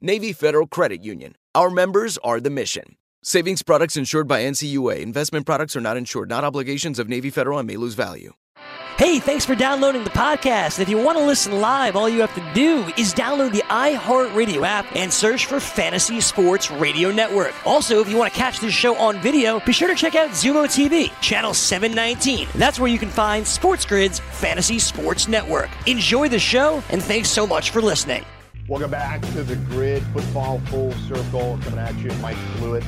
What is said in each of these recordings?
Navy Federal Credit Union. Our members are the mission. Savings products insured by NCUA. Investment products are not insured, not obligations of Navy Federal and may lose value. Hey, thanks for downloading the podcast. If you want to listen live, all you have to do is download the iHeartRadio app and search for Fantasy Sports Radio Network. Also, if you want to catch this show on video, be sure to check out Xumo TV, channel 719. That's where you can find Sports Grid's Fantasy Sports Network. Enjoy the show, and thanks so much for listening. Welcome back to the grid. Football full circle coming at you. Mike Blewett,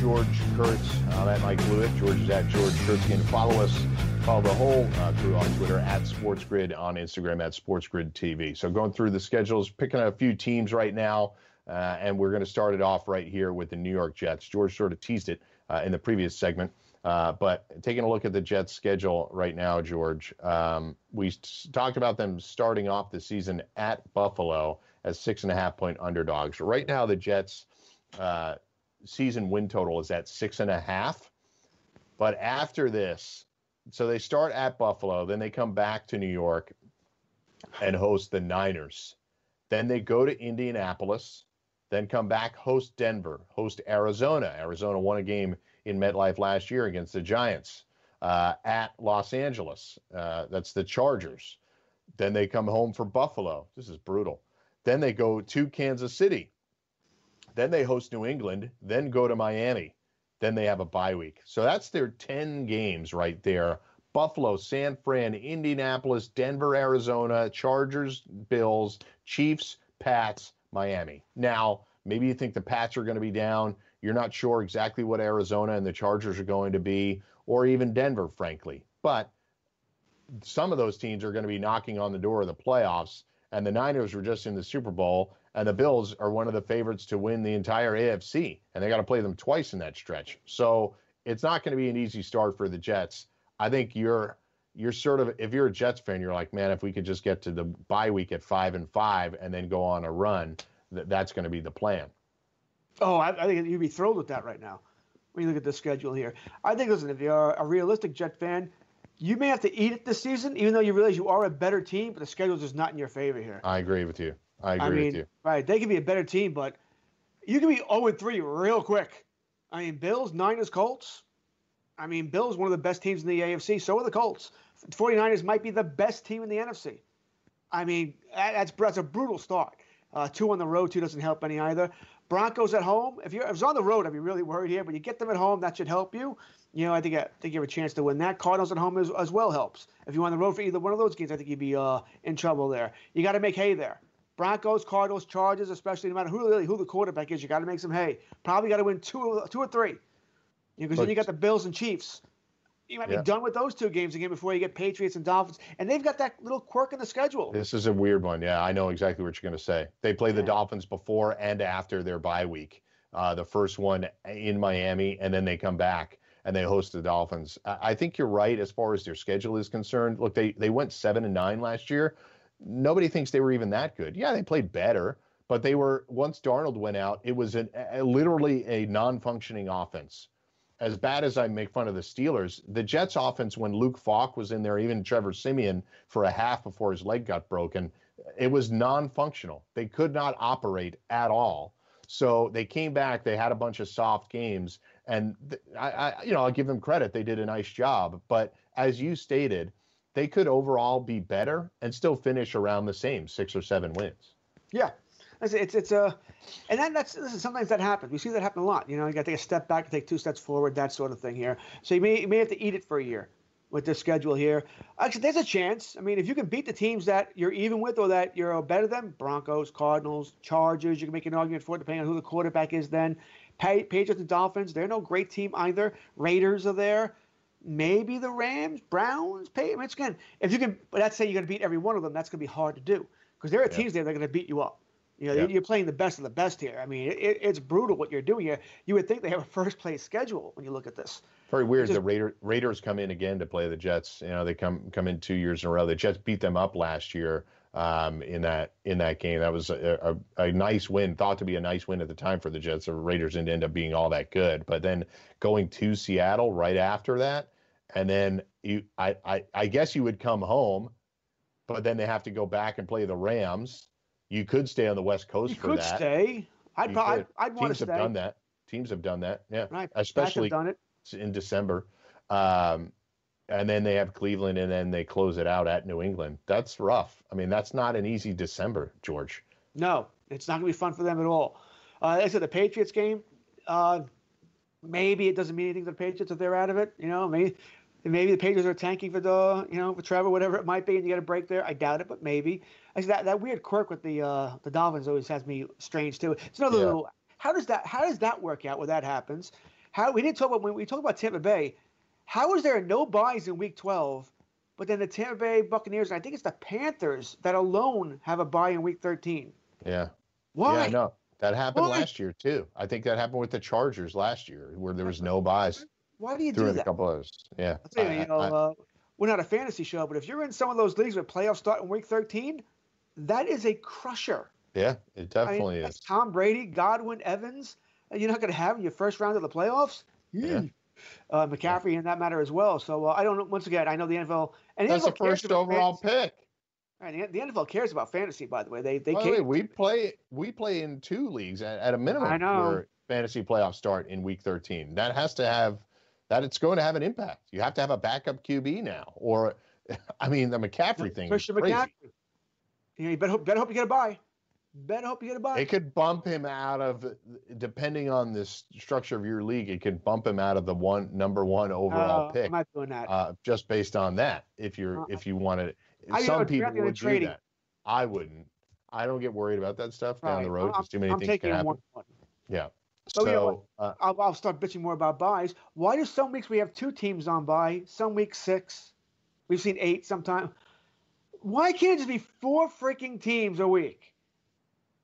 George Kurtz. Uh, at Mike Blewett. George is at George Kurtz. Can follow us, follow the whole uh, crew on Twitter at SportsGrid, on Instagram at SportsGrid TV. So going through the schedules, picking a few teams right now, uh, and we're going to start it off right here with the New York Jets. George sort of teased it uh, in the previous segment. Uh, but taking a look at the Jets' schedule right now, George, um, we talked about them starting off the season at Buffalo as six and a half point underdogs. Right now, the Jets' uh, season win total is at six and a half. But after this, so they start at Buffalo, then they come back to New York and host the Niners. Then they go to Indianapolis, then come back, host Denver, host Arizona. Arizona won a game in MetLife last year against the Giants. Uh, at Los Angeles, uh, that's the Chargers. Then they come home for Buffalo. This is brutal. Then they go to Kansas City. Then they host New England, then go to Miami. Then they have a bye week. So that's their 10 games right there. Buffalo, San Fran, Indianapolis, Denver, Arizona, Chargers, Bills, Chiefs, Pats, Miami. Now, maybe you think the Pats are going to be down. You're not sure exactly what Arizona and the Chargers are going to be, or even Denver, frankly. But some of those teams are going to be knocking on the door of the playoffs and the Niners were just in the Super Bowl, and the Bills are one of the favorites to win the entire AFC, and they got to play them twice in that stretch. So it's not going to be an easy start for the Jets. I think you're you're sort of if you're a Jets fan, you're like, man, if we could just get to the bye week at five and five and then go on a run, that that's going to be the plan. Oh, I, I think you'd be thrilled with that right now. When you look at the schedule here, I think listen, if you're a realistic Jet fan, you may have to eat it this season, even though you realize you are a better team, but the schedule is just not in your favor here. I agree with you. I agree I mean, with you. Right. They can be a better team, but you can be 0 3 real quick. I mean, Bills, Niners, Colts. I mean, Bills one of the best teams in the AFC. So are the Colts. 49ers might be the best team in the NFC. I mean, that's, that's a brutal start. Uh, two on the road, two doesn't help any either. Broncos at home. If you're if it's on the road, I'd be really worried here. But you get them at home, that should help you you know, I think I think you have a chance to win that. Cardinals at home as, as well helps. If you're on the road for either one of those games, I think you'd be uh, in trouble there. You got to make hay there. Broncos, Cardinals, Chargers, especially no matter who really who the quarterback is, you got to make some hay. Probably got to win two, two or three. Because you know, then you got the Bills and Chiefs. You might yeah. be done with those two games again before you get Patriots and Dolphins, and they've got that little quirk in the schedule. This is a weird one. Yeah, I know exactly what you're going to say. They play the Dolphins before and after their bye week. Uh, the first one in Miami, and then they come back and they host the Dolphins. I think you're right as far as their schedule is concerned. Look, they they went seven and nine last year. Nobody thinks they were even that good. Yeah, they played better, but they were once Darnold went out, it was an, a, literally a non-functioning offense. As bad as I make fun of the Steelers, the Jets offense when Luke Falk was in there, even Trevor Siemian for a half before his leg got broken, it was non-functional. They could not operate at all. So they came back. They had a bunch of soft games, and I, I, you know, I'll give them credit. They did a nice job. But as you stated, they could overall be better and still finish around the same six or seven wins. Yeah, it's it's, it's a, and then that's listen, sometimes that happens. We see that happen a lot. You know, you got to take a step back, take two steps forward, that sort of thing here. So you may you may have to eat it for a year with this schedule here. Actually, there's a chance. I mean, if you can beat the teams that you're even with or that you're better than, Broncos, Cardinals, Chargers, you can make an argument for it depending on who the quarterback is then. Patriots and Dolphins, they're no great team either. Raiders are there. Maybe the Rams, Browns, Patriots. Again, if you can, but let's say you're going to beat every one of them, that's going to be hard to do because there are teams there that are going to beat you up. You know, yeah. you're playing the best of the best here. I mean, it, it's brutal what you're doing here. You would think they have a first place schedule when you look at this. Very weird. Just, the Raider, Raiders come in again to play the Jets. You know, they come come in two years in a row. The Jets beat them up last year um, in that in that game. That was a, a, a, nice win, thought to be a nice win at the time for the Jets. The Raiders didn't end up being all that good. But then going to Seattle right after that, and then you, I, I, I guess you would come home, but then they have to go back and play the Rams. You could stay on the West Coast you for could that. stay. I'd, I'd, I'd want to stay. Teams have done that. Teams have done that. Yeah, right. Especially done it in December. Um, and then they have Cleveland, and then they close it out at New England. That's rough. I mean, that's not an easy December, George. No, it's not going to be fun for them at all. Uh, I said the Patriots game. Uh, maybe it doesn't mean anything to the Patriots if they're out of it. You know, maybe maybe the Patriots are tanking for the you know for Trevor, whatever it might be, and you get a break there. I doubt it, but maybe. I that that weird quirk with the uh, the Dolphins always has me strange too. It's another yeah. little. How does that how does that work out when that happens? How we didn't talk about when we talk about Tampa Bay. How is there no byes in Week 12, but then the Tampa Bay Buccaneers, and I think it's the Panthers that alone have a bye in Week 13? Yeah. Why? Yeah, no, that happened Why? last year too. I think that happened with the Chargers last year, where there was no byes. Why do you do that? A couple others. Yeah. You, I, you, know, I, uh, we're not a fantasy show, but if you're in some of those leagues with playoffs start in Week 13, that is a crusher. Yeah, it definitely I mean, is. Tom Brady, Godwin, Evans you're not going to have in your first round of the playoffs. Yeah. Uh, McCaffrey in that matter as well. So uh, I don't know. Once again, I know the NFL and the that's NFL the first overall pick. Right, the, the, NFL cares about fantasy. By the way, they they the way, we play we play in two leagues at, at a minimum. I know. Where fantasy playoffs start in week 13. That has to have that. It's going to have an impact. You have to have a backup QB now, or I mean, the McCaffrey thing. Christian McCaffrey. You, you better hope, better hope you get a bye. Better hope you get a bye. It could bump him out of, depending on the structure of your league, it could bump him out of the one number one overall uh, pick. I'm not doing that. Uh, just based on that, if you're uh, if you wanted, some people would do that. I wouldn't. I don't get worried about that stuff down the road. There's too many I'm things can happen. One, one. Yeah. So, so uh, I'll, I'll start bitching more about byes. Why do some weeks we have two teams on bye? Some weeks six. We've seen eight sometimes. Why can't it just be four freaking teams a week?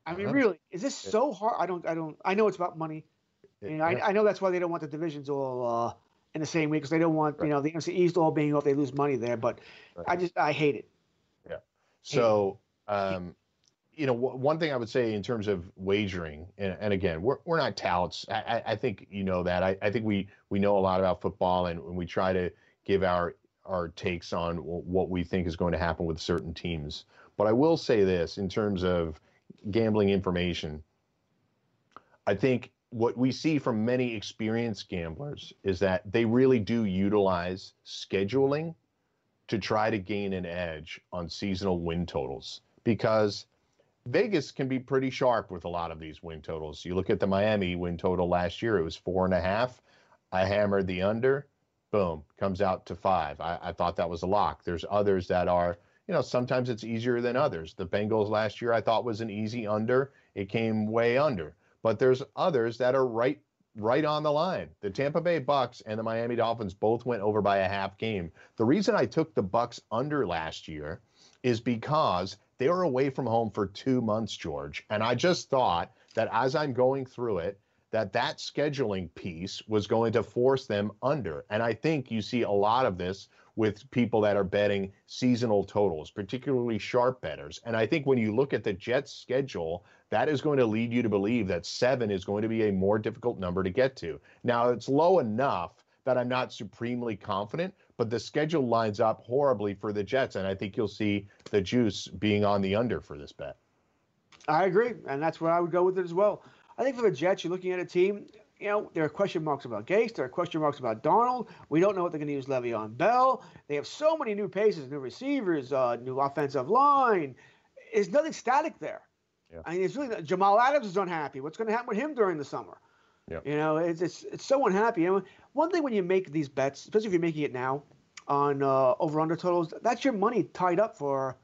I mean, really, is this so hard? I don't, I don't, I know it's about money. And I, I know that's why they don't want the divisions all uh, in the same week because they don't want, right. you know, the NFC East all being off. They lose money there. But right. I just, I hate it. Yeah. So, um, you know, w- one thing I would say in terms of wagering, and, and again, we're, we're not touts. I, I, think you know that. I, I think we we know a lot about football, and, and we try to give our our takes on what we think is going to happen with certain teams. But I will say this in terms of gambling information. I think what we see from many experienced gamblers is that they really do utilize scheduling to try to gain an edge on seasonal win totals because Vegas can be pretty sharp with a lot of these win totals. You look at the Miami win total last year, it was four and a half. I hammered the under, boom, comes out to five. I, I thought that was a lock. There's others that are you know, sometimes it's easier than others. The Bengals last year I thought was an easy under. It came way under. But there's others that are right right on the line. The Tampa Bay Bucks and the Miami Dolphins both went over by a half game. The reason I took the Bucks under last year is because they were away from home for 2 months, George. And I just thought that as I'm going through it that that scheduling piece was going to force them under. And I think you see a lot of this with people that are betting seasonal totals, particularly sharp bettors. And I think when you look at the Jets schedule, that is going to lead you to believe that seven is going to be a more difficult number to get to. Now, it's low enough that I'm not supremely confident, but the schedule lines up horribly for the Jets. And I think you'll see the juice being on the under for this bet. I agree. And that's where I would go with it as well. I think for the Jets, you're looking at a team. You know, there are question marks about Gase. There are question marks about Darnold. We don't know what they're going to use Le'Veon Bell. They have so many new paces, new receivers, uh, new offensive line. There's nothing static there. Yeah. I mean, it's really Jamal Adams is unhappy. What's going to happen with him during the summer? Yeah. You know, it's, it's it's so unhappy. Know, one thing when you make these bets, especially if you're making it now on uh, over under totals, that's your money tied up for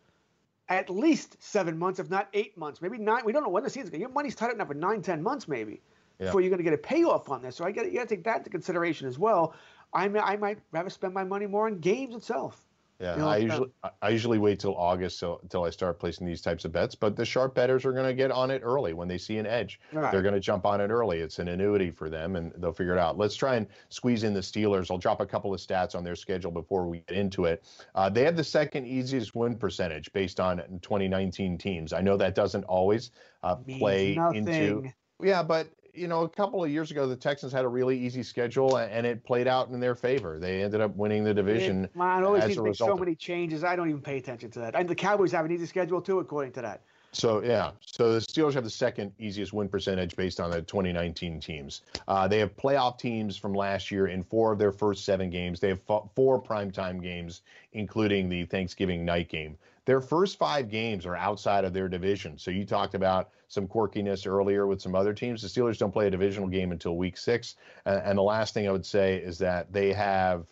at least seven months, if not eight months, maybe nine. We don't know when the season's going. To. Your money's tied up now for nine, ten months, maybe, yeah. before you're going to get a payoff on this. So I got you got to take that into consideration as well. I I might rather spend my money more on games itself. Yeah, you know, I usually I usually wait till August till, till I start placing these types of bets. But the sharp bettors are going to get on it early when they see an edge. Right. They're going to jump on it early. It's an annuity for them, and they'll figure it out. Let's try and squeeze in the Steelers. I'll drop a couple of stats on their schedule before we get into it. Uh, they have the second easiest win percentage based on 2019 teams. I know that doesn't always uh, play into. Yeah, but you know, a couple of years ago, the Texans had a really easy schedule, and it played out in their favor. They ended up winning the division. It, man, always seems to make so many changes. I don't even pay attention to that. And the Cowboys have an easy schedule too, according to that. So yeah, so the Steelers have the second easiest win percentage based on the 2019 teams. Uh, they have playoff teams from last year in four of their first seven games. They have four primetime games, including the Thanksgiving night game. Their first five games are outside of their division. So you talked about some quirkiness earlier with some other teams. The Steelers don't play a divisional game until week six. And, and the last thing I would say is that they have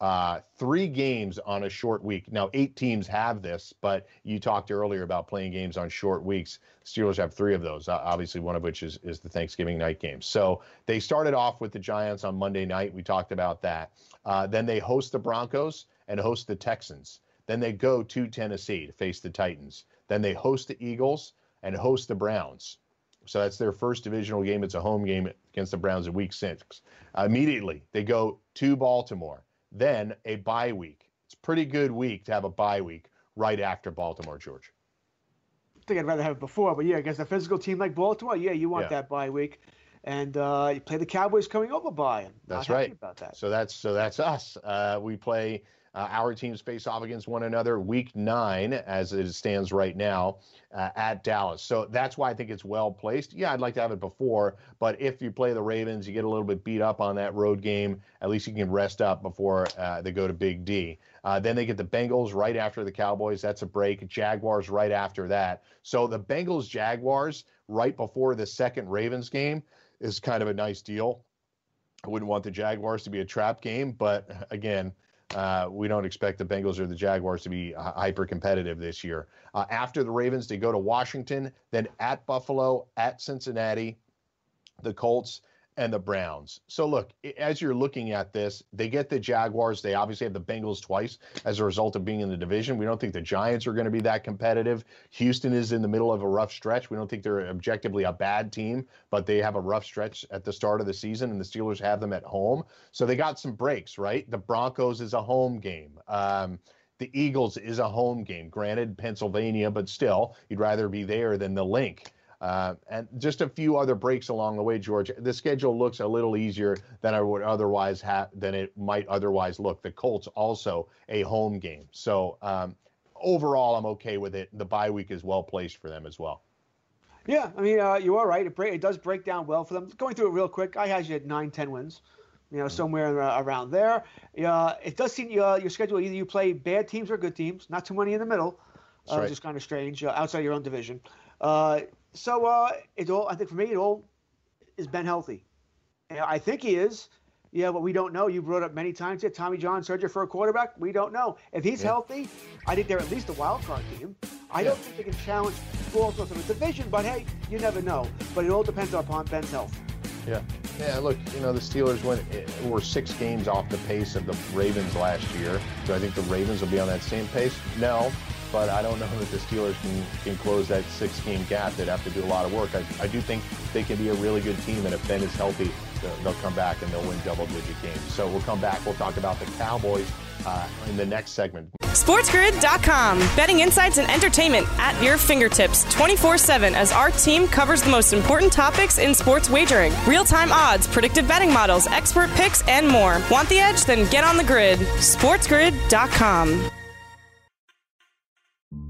uh, three games on a short week. Now, eight teams have this, but you talked earlier about playing games on short weeks. Steelers have three of those, obviously, one of which is, is the Thanksgiving night game. So they started off with the Giants on Monday night. We talked about that. Uh, then they host the Broncos and host the Texans. Then they go to Tennessee to face the Titans. Then they host the Eagles and host the Browns. So that's their first divisional game. It's a home game against the Browns in week six. Uh, immediately, they go to Baltimore. Then a bye week. It's a pretty good week to have a bye week right after Baltimore, George. I think I'd rather have it before, but yeah, against a physical team like Baltimore, yeah, you want yeah. that bye week. And uh, you play the Cowboys coming over by. That's right. About that. So that's so that's us. Uh, we play uh, our teams face off against one another week nine, as it stands right now, uh, at Dallas. So that's why I think it's well placed. Yeah, I'd like to have it before, but if you play the Ravens, you get a little bit beat up on that road game. At least you can rest up before uh, they go to Big D. Uh, then they get the Bengals right after the Cowboys. That's a break. Jaguars right after that. So the Bengals Jaguars right before the second Ravens game is kind of a nice deal. I wouldn't want the Jaguars to be a trap game, but again, uh, we don't expect the Bengals or the Jaguars to be uh, hyper competitive this year. Uh, after the Ravens, they go to Washington, then at Buffalo, at Cincinnati, the Colts, and the Browns. So look, as you're looking at this, they get the Jaguars. They obviously have the Bengals twice as a result of being in the division. We don't think the Giants are going to be that competitive. Houston is in the middle of a rough stretch. We don't think they're objectively a bad team, but they have a rough stretch at the start of the season, and the Steelers have them at home. So they got some breaks, right? The Broncos is a home game. Um, the Eagles is a home game. Granted, Pennsylvania, but still, you'd rather be there than the Linc. Uh, and just a few other breaks along the way, George. The schedule looks a little easier than I would otherwise have than it might otherwise look. The Colts also a home game, so um, overall I'm okay with it. The bye week is well placed for them as well. Yeah, I mean uh, you are right. It, break, it does break down well for them. Going through it real quick, I had you at nine, ten wins. You know, mm-hmm. somewhere around there. Uh, it does seem uh, your schedule either you play bad teams or good teams. Not too many in the middle. Uh, right. Just kind of strange uh, outside your own division. So uh, it all, I think for me, it all is Ben healthy. I think he is. Yeah, but we don't know. You brought up many times here, Tommy John surgery for a quarterback. We don't know. If he's yeah. healthy, I think they're at least a wild card team. I yeah. don't think they can challenge Baltimore from a division, but hey, you never know. But it all depends upon Ben's health. Yeah. Yeah, look, you know, the Steelers went eh, were six games off the pace of the Ravens last year. Do I think the Ravens will be on that same pace? No. But I don't know that the Steelers can, can close that six game gap. They'd have to do a lot of work. I, I do think they can be a really good team, and if Ben is healthy, they'll come back and they'll win double digit games. So we'll come back. We'll talk about the Cowboys uh, in the next segment. SportsGrid.com. Betting insights and entertainment at your fingertips 24 7 as our team covers the most important topics in sports wagering real time odds, predictive betting models, expert picks, and more. Want the edge? Then get on the grid. SportsGrid.com.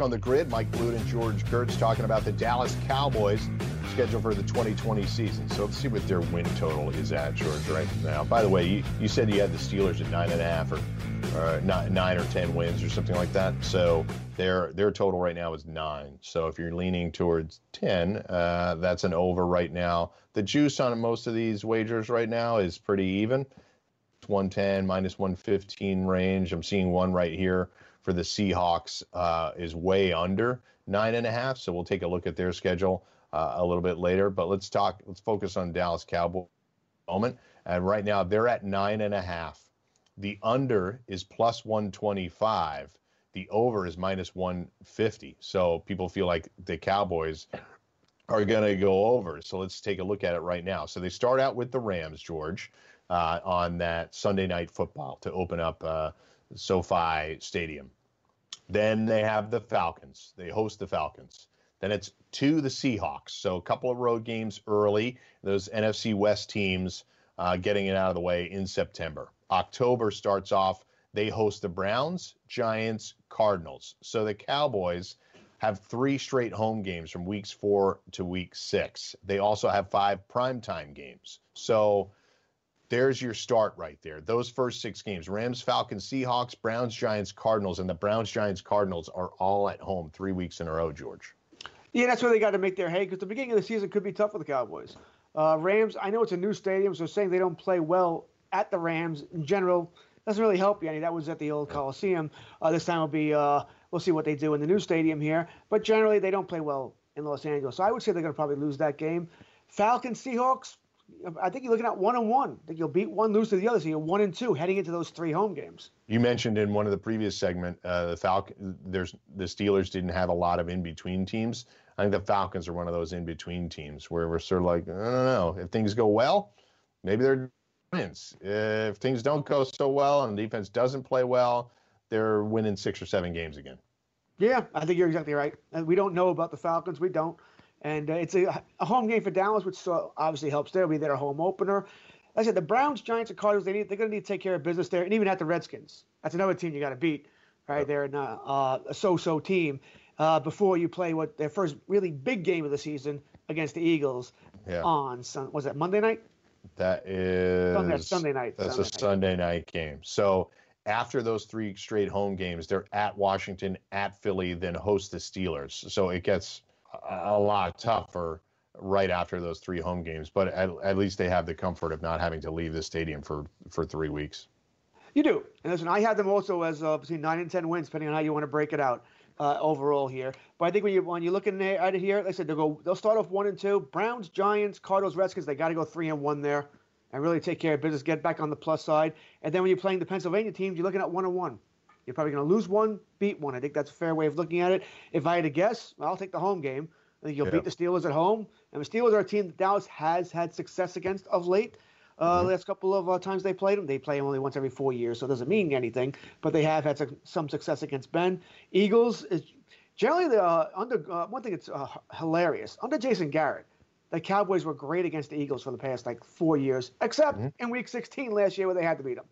On the grid, Mike Blute and George Kurtz talking about the Dallas Cowboys scheduled for the 2020 season. So let's see what their win total is at, George, right now. By the way, you, you said you had the Steelers at nine and a half or, or nine, nine or ten wins or something like that. So their their total right now is nine. So if you're leaning towards ten, uh, that's an over right now. The juice on most of these wagers right now is pretty even. It's 110 minus 115 range. I'm seeing one right here for the Seahawks uh, is way under nine and a half. So we'll take a look at their schedule uh, a little bit later. But let's talk. Let's focus on Dallas Cowboys moment. And right now they're at nine and a half. The under is plus 125. The over is minus 150. So people feel like the Cowboys are going to go over. So let's take a look at it right now. So they start out with the Rams, George, uh, on that Sunday night football to open up uh, SoFi Stadium. Then they have the Falcons. They host the Falcons. Then it's to the Seahawks. So a couple of road games early. Those NFC West teams uh, getting it out of the way in September. October starts off. They host the Browns, Giants, Cardinals. So the Cowboys have three straight home games from weeks four to week six. They also have five primetime games. So there's your start right there. Those first six games Rams, Falcons, Seahawks, Browns, Giants, Cardinals, and the Browns, Giants, Cardinals are all at home three weeks in a row, George. Yeah, that's where they got to make their hay because the beginning of the season could be tough for the Cowboys. Uh, Rams, I know it's a new stadium, so saying they don't play well at the Rams in general doesn't really help you any. That was at the old Coliseum. Uh, this time will be, uh, we'll see what they do in the new stadium here. But generally, they don't play well in Los Angeles. So I would say they're going to probably lose that game. Falcons, Seahawks, I think you're looking at one and one. I think you'll beat one, lose to the other. So you're one and two heading into those three home games. You mentioned in one of the previous segment, uh, the Falcon. There's the Steelers didn't have a lot of in between teams. I think the Falcons are one of those in between teams where we're sort of like, I don't know, if things go well, maybe they're wins. If things don't go so well and the defense doesn't play well, they're winning six or seven games again. Yeah, I think you're exactly right. And we don't know about the Falcons. We don't. And uh, it's a, a, home game for Dallas, which obviously helps. They'll be their home opener. Like I said, the Browns, Giants, and Cardinals, they need, they're going to need to take care of business there. And even at the Redskins, that's another team you got to beat, right? They're in a, uh, a so-so team uh, before you play what their first really big game of the season against the Eagles yeah. on sun, was that Monday night? That is Sunday, Sunday night. That's Sunday a night. Sunday night game. So after those three straight home games, they're at Washington, at Philly, then host the Steelers. So it gets a, lot tougher right after those three home games. But at, at least they have the comfort of not having to leave the stadium for for three weeks. You do. And listen, I had them also as uh, between nine and ten wins, depending on how you want to break it out uh, overall here. But I think when you when you look at it here, like I said, they'll go. They'll start off one and two. Browns, Giants, Cardinals, Redskins. They got to go three and one there, and really take care of business. Get back on the plus side. And then when you're playing the Pennsylvania teams, you're looking at one and one. You're probably going to lose one, beat one. I think that's a fair way of looking at it. If I had to guess, I'll take the home game. I think you'll yeah. beat the Steelers at home. And the Steelers are a team that Dallas has had success against of late. Uh, mm-hmm. Last couple of uh, times they played them, they play them only once every four years, so it doesn't mean anything. But they have had some, some success against Ben. Eagles is generally the uh, under uh, one thing that's uh, hilarious under Jason Garrett. The Cowboys were great against the Eagles for the past like four years, except mm-hmm. in Week 16 last year where they had to beat them.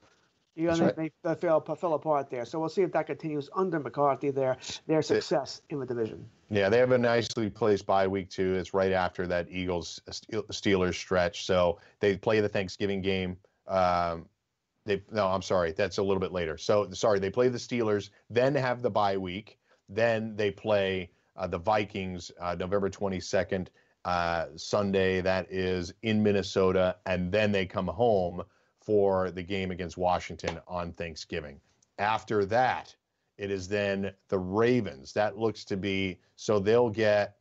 You know, right. they, they fell, fell apart there. So we'll see if that continues under McCarthy. there, their success in the division. Yeah, they have a nicely placed bye week too. It's right after that Eagles Steelers stretch. So they play the Thanksgiving game. Um, they no, I'm sorry, that's a little bit later. So sorry, they play the Steelers, then have the bye week, then they play uh, the Vikings uh, November 22nd. Uh, Sunday, that is in Minnesota, and then they come home for the game against Washington on Thanksgiving. After that, it is then the Ravens. That looks to be so they'll get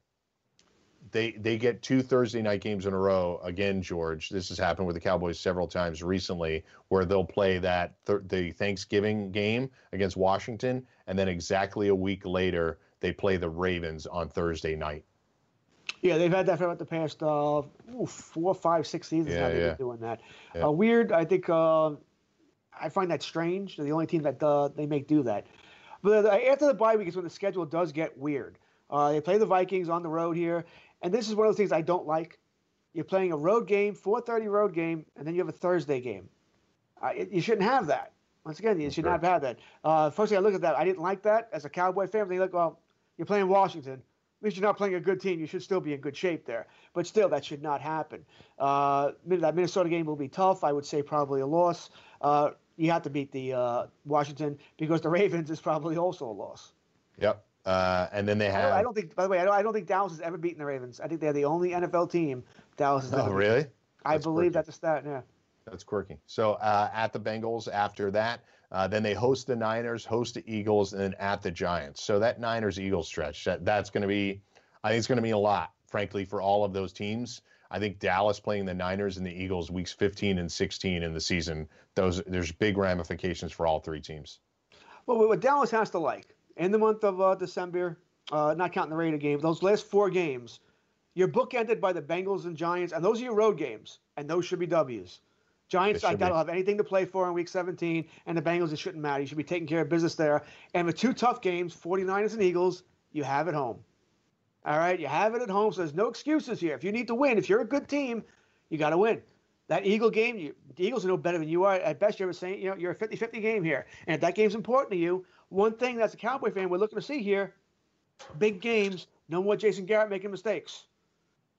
they they get two Thursday night games in a row again, George. This has happened with the Cowboys several times recently, where they'll play that th- the Thanksgiving game against Washington, and then exactly a week later they play the Ravens on Thursday night. Yeah, they've had that for about the past uh, ooh, four, five, six seasons yeah, now. They've yeah. been doing that. Yeah. Uh, weird. I think uh, I find that strange. They're the only team that uh, they make do that. But uh, after the bye week is when the schedule does get weird. Uh, they play the Vikings on the road here, and this is one of those things I don't like. You're playing a road game, 4:30 road game, and then you have a Thursday game. It, you shouldn't have that. Once again, you should not have had that. first thing I look at that, I didn't like that as a Cowboy fan. They look, well, you're playing Washington at least you're not playing a good team. You should still be in good shape there. But still, that should not happen. Uh, that Minnesota game will be tough. I would say probably a loss. Uh, you have to beat the uh, Washington because the Ravens is probably also a loss. Yep. Uh, and then they have. I don't, think. By the way, I don't, I don't, think Dallas has ever beaten the Ravens. I think they're the only NFL team Dallas has. Oh, really? I believe quirky. that's a stat. Yeah. That's quirky. So uh, at the Bengals after that, uh, then they host the Niners, host the Eagles, and then at the Giants. So that Niners Eagles stretch, that, that's going to be, I think it's going to mean a lot, frankly, for all of those teams. I think Dallas playing the Niners and the Eagles weeks 15 and 16 in the season, those there's big ramifications for all three teams. Well, what Dallas has to like in the month of uh, December, uh, not counting the Raider game, those last four games, you're bookended by the Bengals and Giants, and those are your road games, and those should be W's. Giants, I don't have anything to play for in week 17, and the Bengals, it shouldn't matter. You should be taking care of business there. And with two tough games, 49ers and Eagles, you have it home. All right, you have it at home, so there's no excuses here. If you need to win, if you're a good team, you got to win. That Eagle game, you, the Eagles are no better than you are. At best, you're saying, you know, you're a 50-50 game here. And if that game's important to you, one thing that's a Cowboy fan we're looking to see here, big games, no more Jason Garrett making mistakes.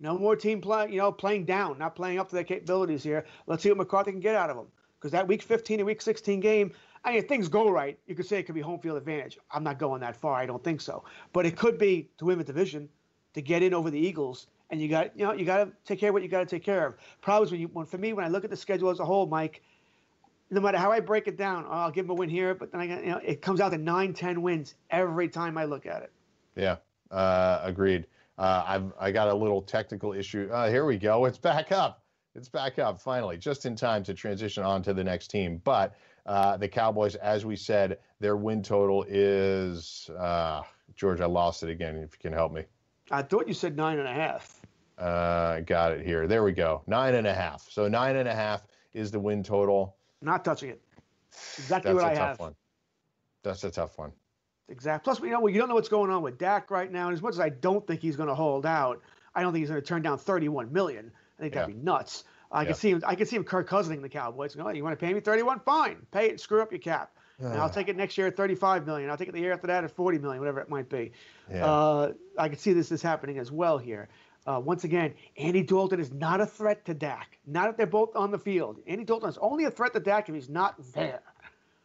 No more team play, you know, playing down, not playing up to their capabilities here. Let's see what McCarthy can get out of them. Because that week 15 and week 16 game, I mean, if things go right, you could say it could be home field advantage. I'm not going that far. I don't think so. But it could be to win the division, to get in over the Eagles. And you got, you know, you got to take care of what you got to take care of. Problems when you, when, for me, when I look at the schedule as a whole, Mike, no matter how I break it down, oh, I'll give them a win here, but then I you know, it comes out to nine, ten wins every time I look at it. Yeah, uh, agreed. Uh, I've I got a little technical issue. Uh, here we go. It's back up. It's back up finally, just in time to transition on to the next team. But uh, the Cowboys, as we said, their win total is uh, George. I lost it again. If you can help me. I thought you said nine and a half. Uh, got it here. There we go. Nine and a half. So nine and a half is the win total. Not touching it. Exactly That's what I have. One. That's a tough one. Exactly. Plus, you know, you don't know what's going on with Dak right now. And as much as I don't think he's going to hold out, I don't think he's going to turn down 31 million. I think that'd Yeah. be nuts. I Yeah. can see him. I can see him Kirk Cousining the Cowboys. Go, you want to pay me 31? Fine, pay it. Screw up your cap. And I'll take it next year at 35 million. I'll take it the year after that at 40 million, whatever it might be. Yeah. Uh, I can see this is happening as well here. Uh, once again, Andy Dalton is not a threat to Dak. Not if they're both on the field. Andy Dalton is only a threat to Dak if he's not there.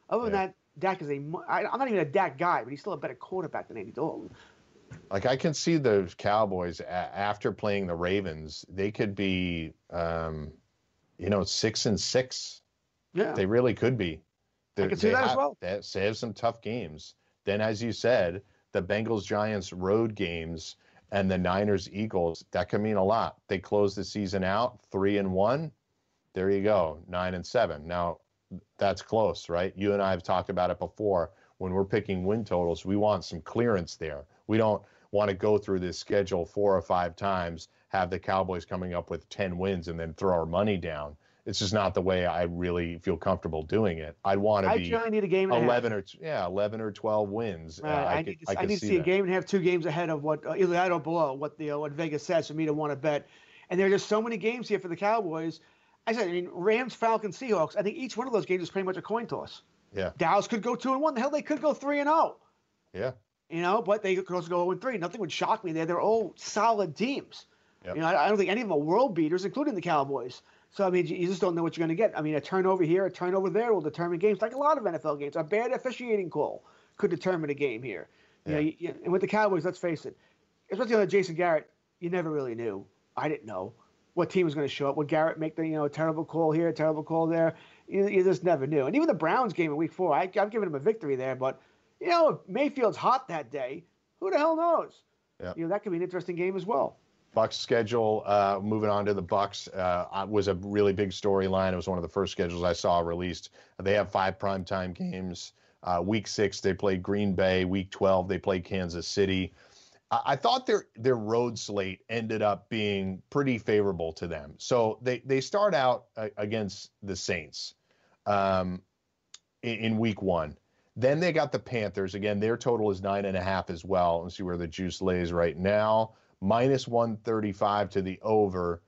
Other than that, Dak is a. I, I'm not even a Dak guy, but he's still a better quarterback than Andy Dalton. Like I can see the Cowboys a- after playing the Ravens, they could be, um, you know, six and six. Yeah. They really could be. They- can see that as well. They have, some tough games. Then, as you said, the Bengals Giants road games and the Niners Eagles that could mean a lot. They close the season out three and one. There you go, nine and seven. Now that's close, right? You and I have talked about it before. When we're picking win totals, we want some clearance there. We don't want to go through this schedule four or five times, have the Cowboys coming up with 10 wins and then throw our money down. It's just not the way I really feel comfortable doing it. I'd want to I be generally need a game and a half. 11 or yeah, 11 or 12 wins. Uh, Right, I, could- need to, I could need to see a game and have two games ahead of what uh, either that or below what the uh, what Vegas says for me to want to bet. And there are just so many games here for the Cowboys. I said, I mean, Rams, Falcons, Seahawks. I think each one of those games is pretty much a coin toss. Yeah, Dallas could go two and one. The hell, they could go three and zero. yeah. You know, but they could also go 0 and 3. Nothing would shock me there. They're all solid teams. Yep. You know, I, I don't think any of them are world beaters, including the Cowboys. So, I mean, you, you just don't know what you're going to get. I mean, a turnover here, a turnover there will determine games, like a lot of NFL games. A bad officiating call could determine a game here. You Yeah. you, you- and with the Cowboys, let's face it, especially with Jason Garrett, you never really knew. I didn't know what team was going to show up. Would Garrett make the, you know, terrible call here, terrible call there? You, you just never knew. And even the Browns game in week four, I, I've given him a victory there, but, you know, if Mayfield's hot that day, who the hell knows? Yeah. You know, that could be an interesting game as well. Bucks schedule. Uh, moving on to the Bucks uh, uh, was a really big storyline. It was one of the first schedules I saw released. They have five primetime games. Uh, week six they play Green Bay. Week twelve they play Kansas City. I, thought their their road slate ended up being pretty favorable to them. So they they start out uh, against the Saints um, in, in week one. Then they got the Panthers. Again, their total is nine and a half as well. Let's see where the juice lays right now. Minus 135 to the over.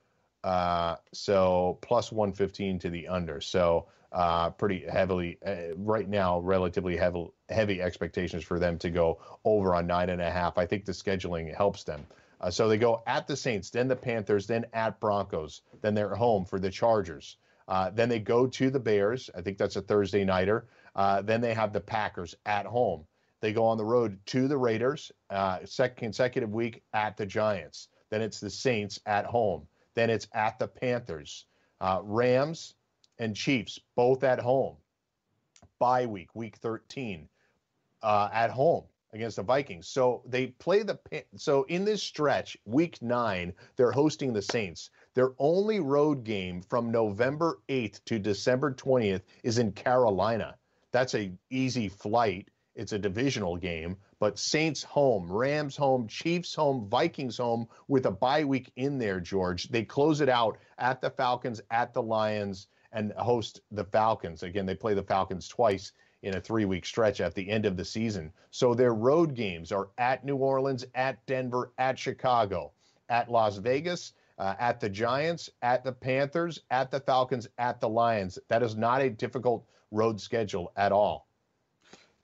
Uh, so plus 115 to the under. So uh, pretty heavily, uh, right now, relatively heavy, heavy expectations for them to go over on nine and a half. I think the scheduling helps them. Uh, so they go at the Saints, then the Panthers, then at Broncos, then they're home for the Chargers. Uh, then they go to the Bears. I think that's a Thursday nighter. Uh, then they have the Packers at home. They go on the road to the Raiders, uh, second consecutive week at the Giants. Then it's the Saints at home. Then it's at the Panthers, uh, Rams, and Chiefs, both at home. Bye week, week 13, uh, at home against the Vikings. So they play the. So in this stretch, week nine, they're hosting the Saints. Their only road game from November 8th to December 20th is in Carolina. That's a easy flight. It's a divisional game, but Saints home, Rams home, Chiefs home, Vikings home with a bye week in there, George. They close it out at the Falcons, at the Lions, and host the Falcons. Again, they play the Falcons twice in a three week stretch at the end of the season. So their road games are at New Orleans, at Denver, at Chicago, at Las Vegas, uh, at the Giants, at the Panthers, at the Falcons, at the Lions. That is not a difficult road schedule at all.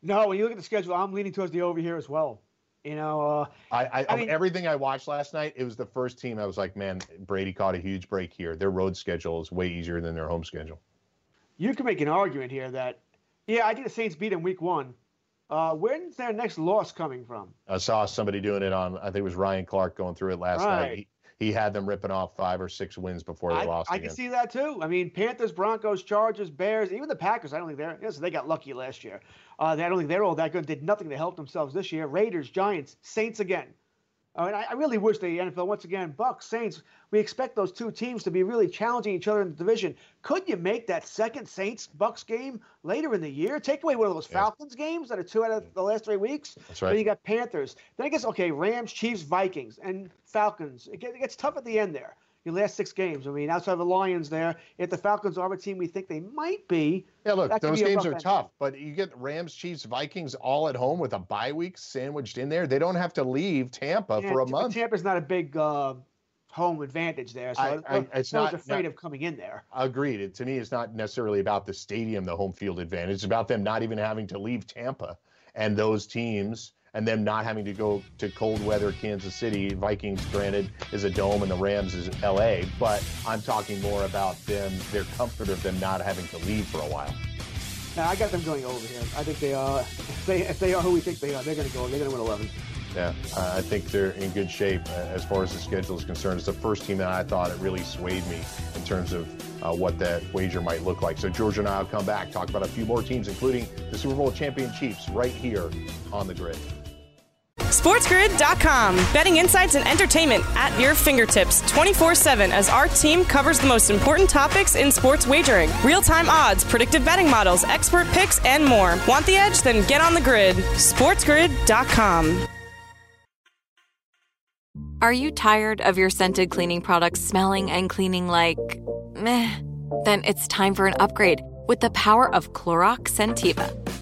No, when you look at the schedule, I'm leaning towards the over here as well. You know, uh, I, I, I mean- everything I watched last night, it was the first team I was like, man, Brady caught a huge break here. Their road schedule is way easier than their home schedule. you can make an argument here that, yeah, I think the Saints beat in week one. Uh, when's their next loss coming from? I saw somebody doing it on, I think it was Ryan Clark going through it last Right. night. He, he had them ripping off five or six wins before they I, lost I again. can see that too. I mean, Panthers, Broncos, Chargers, Bears, even the Packers. I don't think they're. Yes, they got lucky last year. Uh, I don't think they're all that good. Did nothing to help themselves this year. Raiders, Giants, Saints again. I mean, I, I really wish the NFL once again, Bucks, Saints. We expect those two teams to be really challenging each other in the division. Could you make that second Saints Bucks game later in the year? Take away one of those Yeah. Falcons games that are two out of the last three weeks. That's right. Then you got Panthers. Then I guess okay, Rams, Chiefs, Vikings, and Falcons. It gets, it gets tough at the end there. Your last six games. I mean, outside of the Lions, there, if the Falcons are a team we think they might be, yeah, look, those games are end. tough, but you get Rams, Chiefs, Vikings all at home with a bye week sandwiched in there. They don't have to leave Tampa yeah, for a month. Tampa's not a big uh, home advantage there, so I, I, it's not afraid not, of coming in there. Agreed. It, to me, it's not necessarily about the stadium, the home field advantage. It's about them not even having to leave Tampa and those teams and them not having to go to cold weather Kansas City. Vikings, granted, is a dome, and the Rams is LA. But I'm talking more about them, their comfort of them not having to leave for a while. Now I got them going over here. I think they are. If they, if they are who we think they are, they're going to go. They're going to win 11. Yeah, uh, I think they're in good shape uh, as far as the schedule is concerned. It's the first team that I thought it really swayed me in terms of uh, what that wager might look like. So George and I will come back, talk about a few more teams, including the Super Bowl champion Chiefs, right here on the grid. SportsGrid.com. Betting insights and entertainment at your fingertips 24 7 as our team covers the most important topics in sports wagering real time odds, predictive betting models, expert picks, and more. Want the edge? Then get on the grid. SportsGrid.com. Are you tired of your scented cleaning products smelling and cleaning like meh? Then it's time for an upgrade with the power of Clorox Scentiva.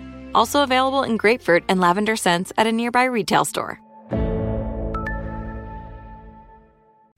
Also available in grapefruit and lavender scents at a nearby retail store.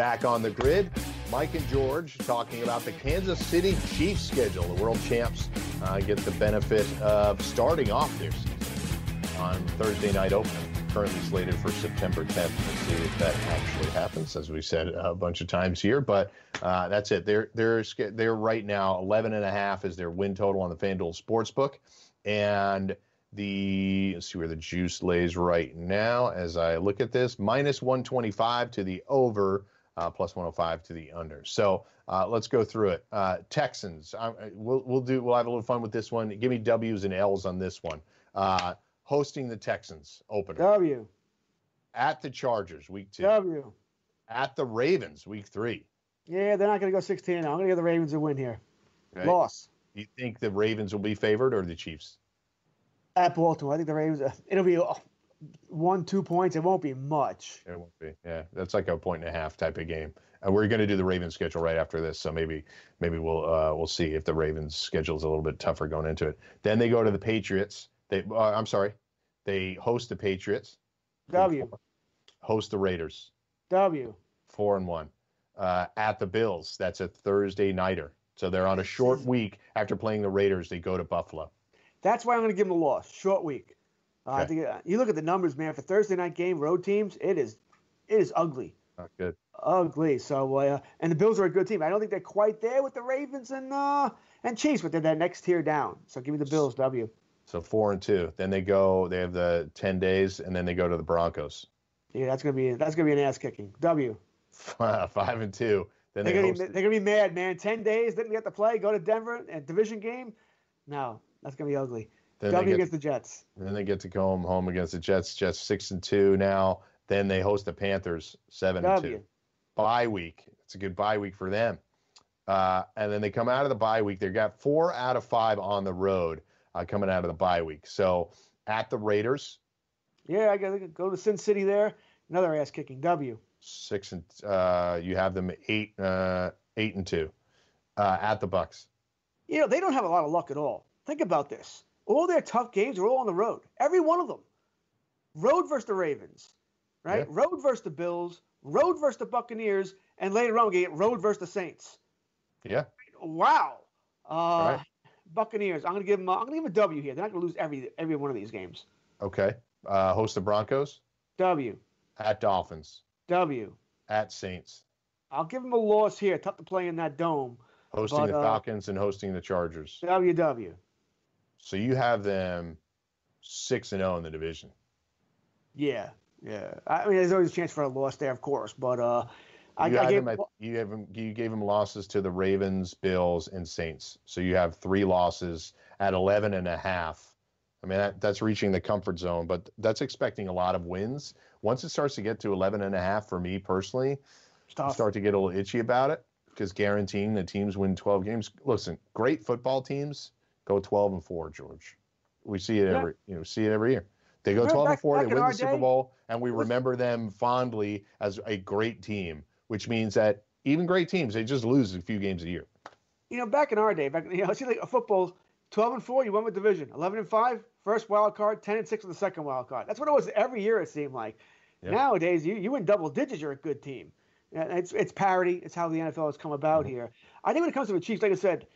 Back on the grid, Mike and George talking about the Kansas City Chiefs schedule. The world champs uh, get the benefit of starting off their season on Thursday night opener. Currently slated for September 10th. We'll see if that actually happens, as we said a bunch of times here. But uh, that's it. They're they're they're right now 11 and a half is their win total on the FanDuel Sportsbook, and the let's see where the juice lays right now as I look at this minus 125 to the over uh, plus 105 to the under. So uh, let's go through it. Uh, Texans, we'll we'll do we'll have a little fun with this one. Give me W's and L's on this one. Uh, hosting the Texans opener. W. At the Chargers, week two. W. At the Ravens, week three. Yeah, they're not going to go 16 I'm going to give the Ravens a win here. Okay. Loss. You think the Ravens will be favored or the Chiefs? At Baltimore, I think the Ravens. It'll be one, two points. It won't be much. It won't be. Yeah, that's like a point and a half type of game. And we're going to do the Ravens schedule right after this, so maybe maybe we'll uh, we'll see if the Ravens schedule is a little bit tougher going into it. Then they go to the Patriots. They uh, I'm sorry, they host the Patriots. W. Host the Raiders. W. Four and one. Uh, at the Bills. That's a Thursday nighter. So they're on a short week after playing the Raiders. They go to Buffalo. That's why I'm going to give them a loss. Short week. Uh, okay. I think uh, you look at the numbers, man. For Thursday night game, road teams, it is, it is ugly. Not good. Ugly. So, uh, and the Bills are a good team. I don't think they're quite there with the Ravens and uh, and Chiefs, but they're that next tier down. So give me the Bills. W. So four and two. Then they go. They have the ten days, and then they go to the Broncos. Yeah, that's gonna be that's gonna be an ass kicking. W. Five and two. Then they're they gonna, be, they're gonna be mad, man. Ten days, didn't get to play. Go to Denver and division game. No, that's gonna be ugly. Then they W get- against the Jets. Then they get to go home, home against the Jets. Jets six and two now. Then they host the Panthers seven and two. Bye week. It's a good bye week for them. Uh, and then they come out of the bye week. They've got four out of five on the road uh, coming out of the bye week. So at the Raiders, Yeah, I gotta go to Sin City there. Another ass kicking. W. six and uh, you have them eight uh, eight and two. Uh, at the Bucks. You know, they don't have a lot of luck at all. Think about this. All their tough games are all on the road. Every one of them. Road versus the Ravens, right? Yeah. Road versus the Bills, road versus the Buccaneers, and later on we get road versus the Saints. Yeah. Wow. Uh, right. Buccaneers. I'm gonna give them. A, I'm gonna give them a W here. They're not gonna lose every every one of these games. Okay. Uh, host the Broncos. W. At Dolphins. W. At Saints. I'll give them a loss here. Tough to play in that dome. Hosting But, the uh, Falcons and hosting the Chargers. W. So you have them six and zero in the division. Yeah. Yeah. I mean, there's always a chance for a loss there, of course, but uh, I, you, I gave. them at, you them. You gave them losses to the Ravens, Bills, and Saints. So you have three losses at 11 and a half. I mean, that, that's reaching the comfort zone, but that's expecting a lot of wins. Once it starts to get to 11 and a half for me personally, I start to get a little itchy about it because guaranteeing the teams win 12 games. Listen, great football teams go 12 and 4, George. We see it Yeah. every, you know, see it every year. They go Remember 12 and 4, they win the Super day? Bowl, and we remember them fondly as a great team, which means that even great teams, they just lose a few games a year. you know, back in our day, back you know, see like a football, twelve and four, you won with division. Eleven and five, first wild card. Ten and six with the second wild card. That's what it was every year. It seemed like. Yeah. Nowadays, you you win double digits, you're a good team. It's it's parity. It's how the NFL has come about Mm-hmm. here. I think when it comes to the Chiefs, like I said,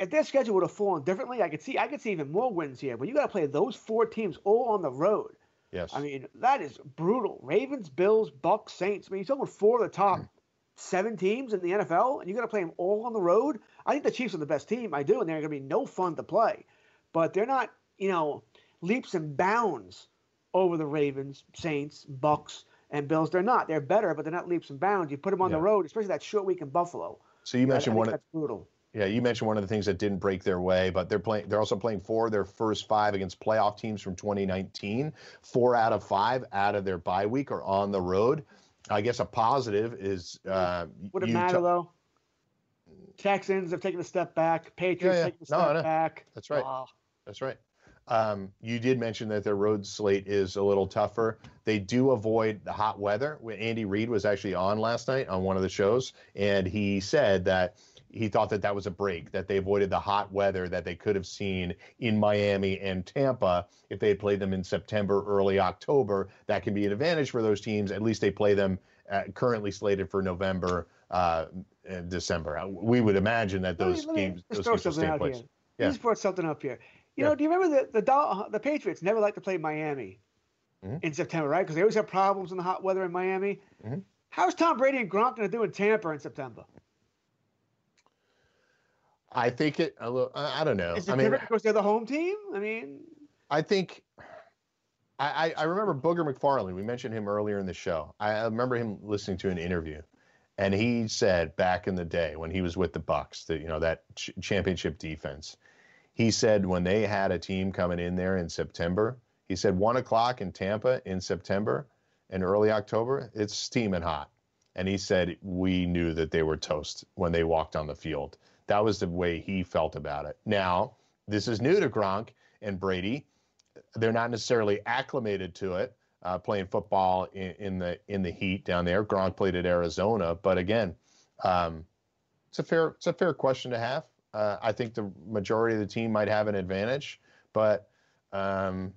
if their schedule would have fallen differently, I could see I could see even more wins here. But you got to play those four teams all on the road. Yes. I mean, that is brutal. Ravens, Bills, Bucks, Saints. I mean, you're talking four of the top Mm. seven teams in the NFL, and you got to play them all on the road. I think the Chiefs are the best team. I do, and they're going to be no fun to play. But they're not, you know, leaps and bounds over the Ravens, Saints, Bucks, and Bills. They're not. They're better, but they're not leaps and bounds. You put them on the road, especially that short week in Buffalo. so you mentioned one that's brutal. Yeah, you mentioned one of the things that didn't break their way, but they're playing. They're also playing four of their first five against playoff teams from 2019. Four out of five out of their bye week are on the road. I guess a positive is uh, Would it you matter though? Texans have taken a step back. Patriots yeah. taking a No, step know. back. That's right. Ah. That's right. Um, you did mention that their road slate is a little tougher. They do avoid the hot weather. When Andy Reid was actually on last night on one of the shows, and he said that he thought that that was a break, that they avoided the hot weather that they could have seen in Miami and Tampa if they had played them in September, early October. That can be an advantage for those teams. At least they play them uh, currently slated for November, uh, December. Uh, We would imagine that those me games, those games will stay in place. Yeah. Just brought something up here. You Yeah. know, do you remember the the, Dol- the Patriots never like to play Miami Mhm. in September, right? Because they always have problems in the hot weather in Miami. Mhm. How's Tom Brady and Gronk going to do in Tampa in September? I think it. A little, I I don't know. Is it I mean, because they're the home team? I mean, I think. I, I remember Booger McFarland. We mentioned him earlier in the show. I I remember him listening to an interview, and he said back in the day when he was with the Bucks, that you know that ch- championship defense. He said when they had a team coming in there in September, he said one o'clock in Tampa in September and early October, it's steaming hot. And he said we knew that they were toast when they walked on the field. That was the way he felt about it. Now, this is new to Gronk and Brady. They're not necessarily acclimated to it, uh, playing football in, in the in the heat down there. Gronk played at Arizona, but again, um, it's a fair it's a fair question to have. Uh, I think the majority of the team might have an advantage, but um,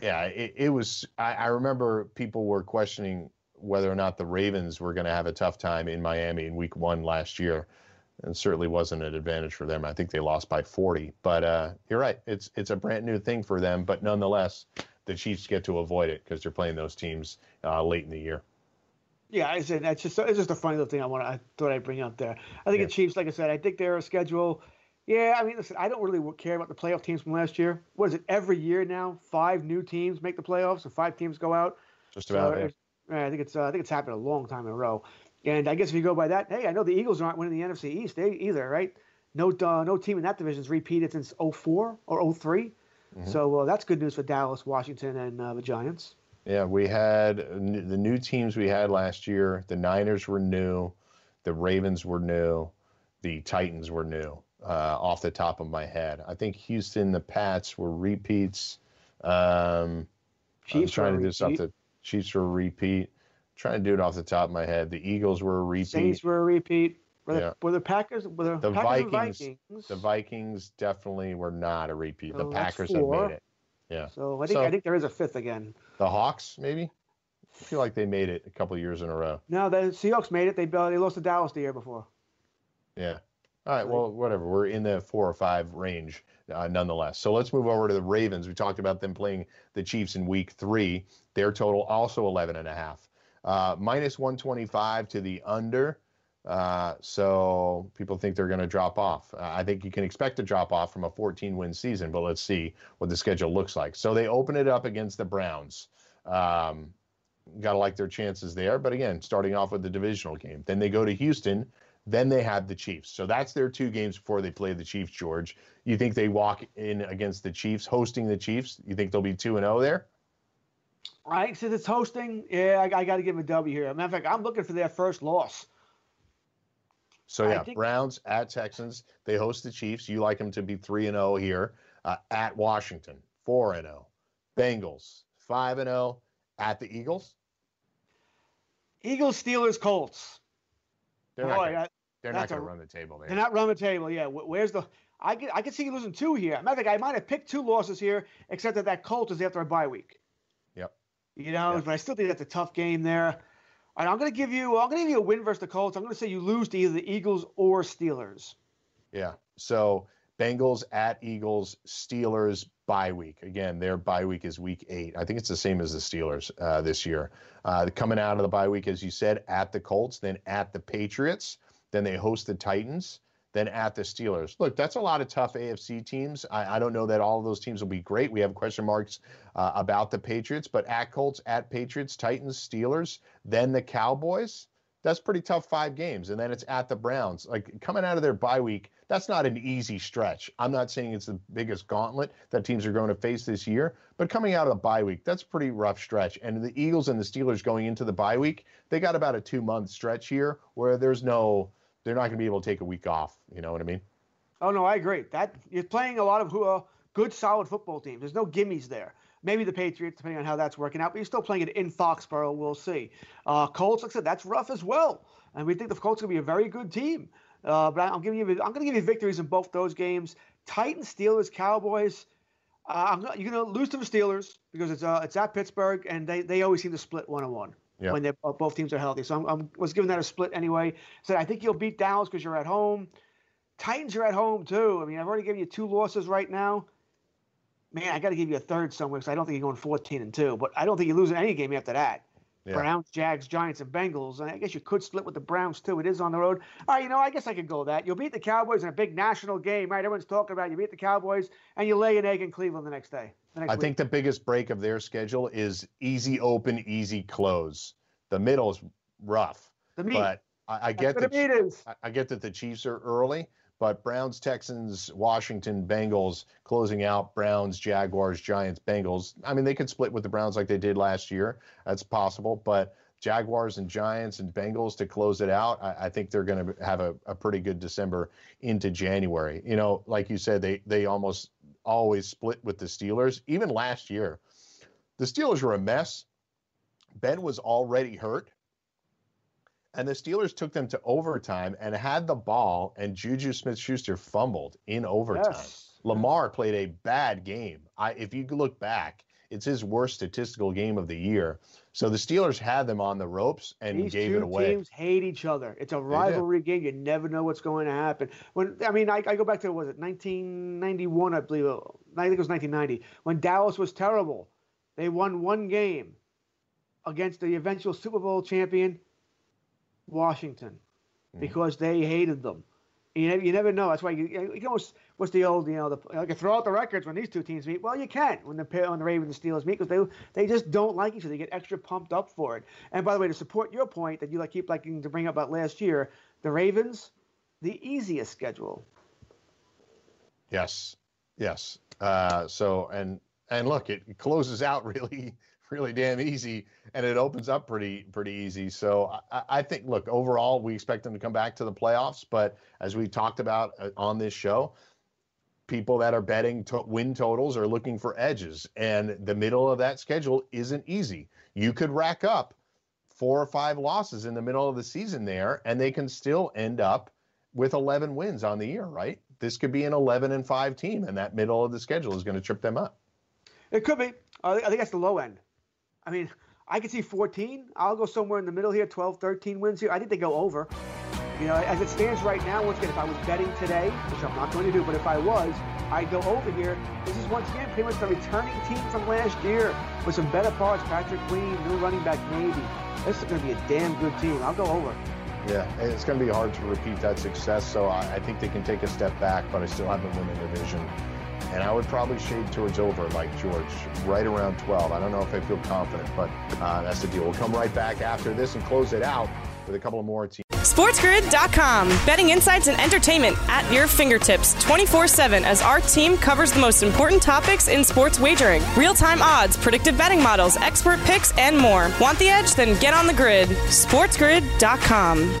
yeah, it, it was. I, I remember people were questioning whether or not the Ravens were going to have a tough time in Miami in Week One last year, and certainly wasn't an advantage for them. I think they lost by 40. But uh, you're right; it's it's a brand new thing for them. But nonetheless, the Chiefs get to avoid it because they're playing those teams uh, late in the year. Yeah, I said that's just it's just a funny little thing I want I thought I'd bring up there. I think Yeah. the Chiefs, like I said, I think their schedule. Yeah, I mean, listen, I don't really care about the playoff teams from last year. What is it? Every year now, five new teams make the playoffs, and five teams go out. Just about. So yeah. I think it's uh, I think it's happened a long time in a row. And I guess if you go by that, hey, I know the Eagles aren't winning the NFC East they, either, right? No, uh, no team in that division's repeated since 04 or 3 Mm-hmm. So uh, that's good news for Dallas, Washington, and uh, the Giants. Yeah, we had the new teams we had last year. The Niners were new, the Ravens were new, the Titans were new. Uh, off the top of my head, I think Houston, the Pats were repeats. Um, I'm Chiefs trying were to do something. repeat. Chiefs were a repeat. trying to do it off the top of my head. The Eagles were a repeat. Saints were a repeat. Were the, were the Packers? Were the, the Packers Vikings, Vikings? the Vikings definitely were not a repeat. So the Packers have made it. Yeah. So I think So- I think there is a fifth again. The Hawks, maybe. I feel like they made it a couple years in a row. No, the Seahawks made it. They uh, they lost to Dallas the year before. Yeah. All right. Well, whatever. We're in the four or five range, uh, nonetheless. So let's move over to the Ravens. We talked about them playing the Chiefs in Week Three. Their total also 11 and a half, uh, minus 125 to the under. Uh, so people think they're going to drop off. Uh, I think you can expect a drop off from a 14 win season, but let's see what the schedule looks like. So they open it up against the Browns. Um, Got to like their chances there. But again, starting off with the divisional game. Then they go to Houston. Then they have the Chiefs. So that's their two games before they play the Chiefs, George. You think they walk in against the Chiefs, hosting the Chiefs? You think they'll be 2 and 0 there? Right, since it's hosting, yeah, I, I got to give them a W here. Matter of fact, I'm looking for their first loss. So yeah, think- Browns at Texans. They host the Chiefs. You like them to be 3 and 0 here. Uh, at Washington, 4 and 0. Bengals, 5 and 0 at the Eagles. Eagles, Steelers, Colts. Boy, not they're not going to run the table there. They're not run the table. Yeah, where's the? I could I could see you losing two here. Matter of fact, I might have picked two losses here, except that that Colts is after a bye week. Yep. You know, Yeah. but I still think that's a tough game there. And I'm going to give you I'm going to give you a win versus the Colts. I'm going to say you lose to either the Eagles or Steelers. Yeah. So Bengals at Eagles, Steelers bye week. Again, their bye week is week eight. I think it's the same as the Steelers uh, this year. Uh, coming out of the bye week, as you said, at the Colts, then at the Patriots, then they host the Titans, then at the Steelers. Look, that's a lot of tough AFC teams. I, I don't know that all of those teams will be great. We have question marks uh, about the Patriots, but at Colts, at Patriots, Titans, Steelers, then the Cowboys. That's pretty tough five games. And then it's at the Browns. Like coming out of their bye week, that's not an easy stretch. I'm not saying it's the biggest gauntlet that teams are going to face this year, but coming out of the bye week, that's a pretty rough stretch. And the Eagles and the Steelers going into the bye week, they got about a two month stretch here where there's no, they're not going to be able to take a week off. You know what I mean? Oh no, I agree. That you're playing a lot of uh, good, solid football teams. There's no gimmies there. Maybe the Patriots, depending on how that's working out, but you're still playing it in Foxborough. We'll see. Uh, Colts, like I said, that's rough as well, and we think the Colts will be a very good team. Uh, but I'm giving you, I'm going to give you victories in both those games. Titans, Steelers, Cowboys. Uh, I'm not, you're going to lose to the Steelers because it's uh, it's at Pittsburgh, and they, they always seem to split one on one Yeah. when uh, both teams are healthy. So I'm, I'm was giving that a split anyway. Said I think you'll beat Dallas because you're at home. Titans are at home too. I mean, I've already given you two losses right now. Man, I got to give you a third somewhere because I don't think you're going 14 and two. But I don't think you're losing any game after that. Yeah. Browns, Jags, Giants, and Bengals. And I guess you could split with the Browns too. It is on the road. All right, you know, I guess I could go that. You'll beat the Cowboys in a big national game, right? Everyone's talking about it. you beat the Cowboys and you lay an egg in Cleveland the next day. The next I week. think the biggest break of their schedule is easy open, easy close. The middle is rough, the meat. but I, I get what the the meat is. I- I get that the Chiefs are early, but Browns, Texans, Washington, Bengals closing out Browns, Jaguars, Giants, Bengals. I mean, they could split with the Browns like they did last year. That's possible, but Jaguars and Giants and Bengals to close it out, I, I think they're going to have a, a pretty good December into January. You know, like you said, they they almost always split with the Steelers. Even last year, the Steelers were a mess. Ben was already hurt. And the Steelers took them to overtime and had the ball, and Juju Smith Schuster fumbled in overtime. Yes. Lamar played a bad game. I, if you look back, it's his worst statistical game of the year. So the Steelers had them on the ropes and These gave it away. teams hate each other. It's a rivalry game. You never know what's going to happen. When I mean, I, I go back to was it 1991? I believe. uh, I think it was 1990 when Dallas was terrible. They won one game against the eventual Super Bowl champion Washington, mm. because they hated them. You never, you never know. That's why you, you can almost what's the old you know the like throw out the records when these two teams meet. Well, you can't when the when the Ravens and Steelers meet because they they just don't like each other. They get extra pumped up for it. And by the way, to support your point that you like keep liking to bring up about last year, the Ravens, the easiest schedule. Yes, yes. Uh, so and and look, it closes out really really damn easy and it opens up pretty pretty easy. So I, I, think look overall we expect them to come back to the playoffs but as we talked about uh, on this show people that are betting to win totals are looking for edges and the middle of that schedule isn't easy. You could rack up four or five losses in the middle of the season there and they can still end up with 11 wins on the year right? This could be an 11 and 5 team and that middle of the schedule is going to trip them up. It could be. I think that's the low end I mean, I could see 14. I'll go somewhere in the middle here, 12, 13 wins here. I think they go over. You know, as it stands right now, once again, if I was betting today, which I'm not going to do, but if I was, I'd go over here. This is once again pretty much the returning team from last year with some better parts. Patrick Queen, new running back, maybe. This is going to be a damn good team. I'll go over. Yeah, it's going to be hard to repeat that success. So I, think they can take a step back, but I still have them win the division and I would probably shade towards over like George, right around 12. I don't know if I feel confident, but uh, that's the deal. We'll come right back after this and close it out with a couple of more teams. SportsGrid.com. Betting insights and entertainment at your fingertips 24 7 as our team covers the most important topics in sports wagering real time odds, predictive betting models, expert picks, and more. Want the edge? Then get on the grid. SportsGrid.com.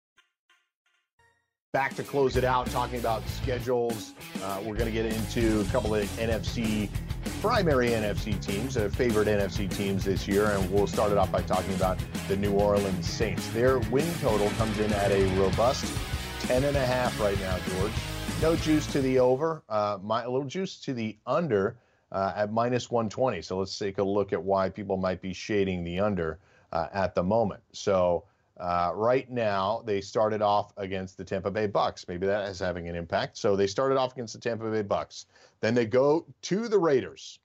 back to close it out, talking about schedules. Uh, we're going to get into a couple of NFC, primary NFC teams, uh, favorite NFC teams this year. And we'll start it off by talking about the New Orleans Saints. Their win total comes in at a robust 10.5 right now, George. No juice to the over, uh, my, a little juice to the under uh, at minus 120. So let's take a look at why people might be shading the under uh, at the moment. So, uh, right now, they started off against the Tampa Bay Bucks. Maybe that is having an impact. So they started off against the Tampa Bay Bucks. Then they go to the Raiders.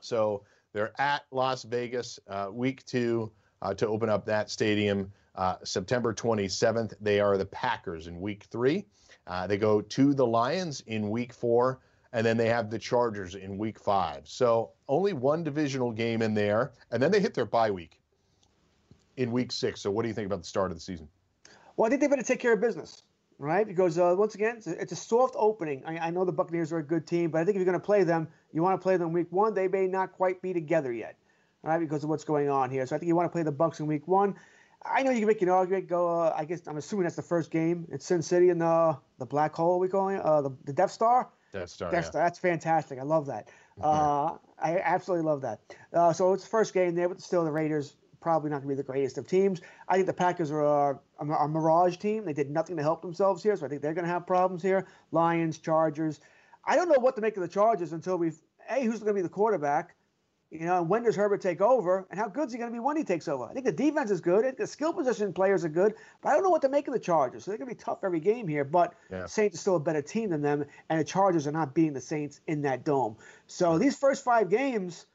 So they're at Las Vegas, uh, week two, uh, to open up that stadium. Uh, September 27th, they are the Packers in week three. Uh, they go to the Lions in week four, and then they have the Chargers in week five. So only one divisional game in there, and then they hit their bye week in week six. So, what do you think about the start of the season? Well, I think they better take care of business, right? Because uh, once again, it's a, it's a soft opening. I, I, know the Buccaneers are a good team, but I think if you're going to play them, you want to play them week one. They may not quite be together yet, right? Because of what's going on here. So I think you want to play the Bucks in week one. I know you can make an argument. Go. Uh, I guess I'm assuming that's the first game. It's Sin City and the the black hole. We call it uh, the the Death Star. Death Star. Death yeah. Star. That's fantastic. I love that. Uh, I absolutely love that. Uh, so it's the first game there, but still the Raiders probably not going to be the greatest of teams. I think the Packers are a, a, mirage team. They did nothing to help themselves here, so I think they're going to have problems here. Lions, Chargers. I don't know what to make of the Chargers until we've a who's going to be the quarterback. You know, and when does Herbert take over, and how good is he going to be when he takes over? I think the defense is good. I think the skill position players are good, but I don't know what to make of the Chargers. So they're going to be tough every game here. But yeah. Saints are still a better team than them, and the Chargers are not beating the Saints in that dome. So these first five games,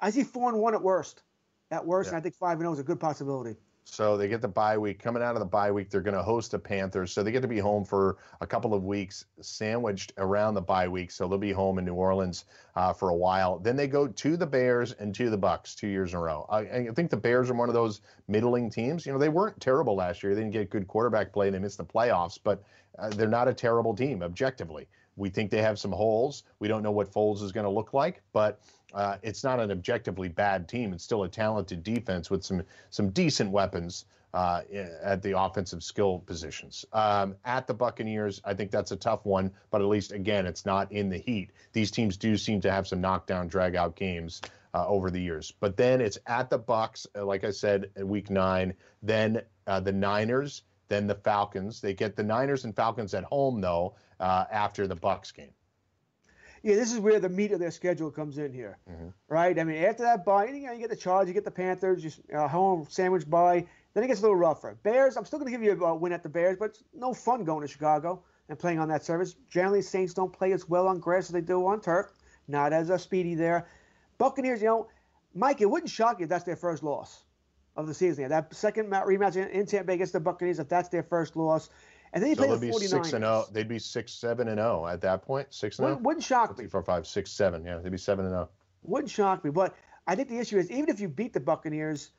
I see four and one at worst. At worst, yeah. and I think five and zero is a good possibility. So they get the bye week. Coming out of the bye week, they're going to host the Panthers. So they get to be home for a couple of weeks, sandwiched around the bye week. So they'll be home in New Orleans uh, for a while. Then they go to the Bears and to the Bucks two years in a row. I, I, think the Bears are one of those middling teams. You know, they weren't terrible last year. They didn't get good quarterback play. They missed the playoffs, but uh, they're not a terrible team objectively. We think they have some holes. We don't know what Foles is going to look like, but uh, it's not an objectively bad team. It's still a talented defense with some some decent weapons uh, at the offensive skill positions. Um, at the Buccaneers, I think that's a tough one, but at least again, it's not in the heat. These teams do seem to have some knockdown, drag out games. Uh, over the years, but then it's at the Bucks, uh, like I said, week nine. Then uh, the Niners, then the Falcons. They get the Niners and Falcons at home though uh, after the Bucks game yeah, this is where the meat of their schedule comes in here, mm-hmm. right? I mean, after that bye, you, know, you get the Chargers, you get the Panthers, just uh, home sandwich bye. Then it gets a little rougher. Bears, I'm still going to give you a win at the Bears, but it's no fun going to Chicago and playing on that surface. Generally, Saints don't play as well on grass as they do on turf. Not as a speedy there. Buccaneers, you know, Mike, it wouldn't shock you if that's their first loss of the season. Yeah, that second rematch in Tampa Bay against the Buccaneers, if that's their first loss. And then you so play the 49ers. Six and 0. They'd be six, seven and zero at that point. Six and 0. Wouldn't, oh? wouldn't shock me. Four, five, six, seven. Yeah, they'd be seven and zero. Wouldn't shock me, but I think the issue is even if you beat the Buccaneers,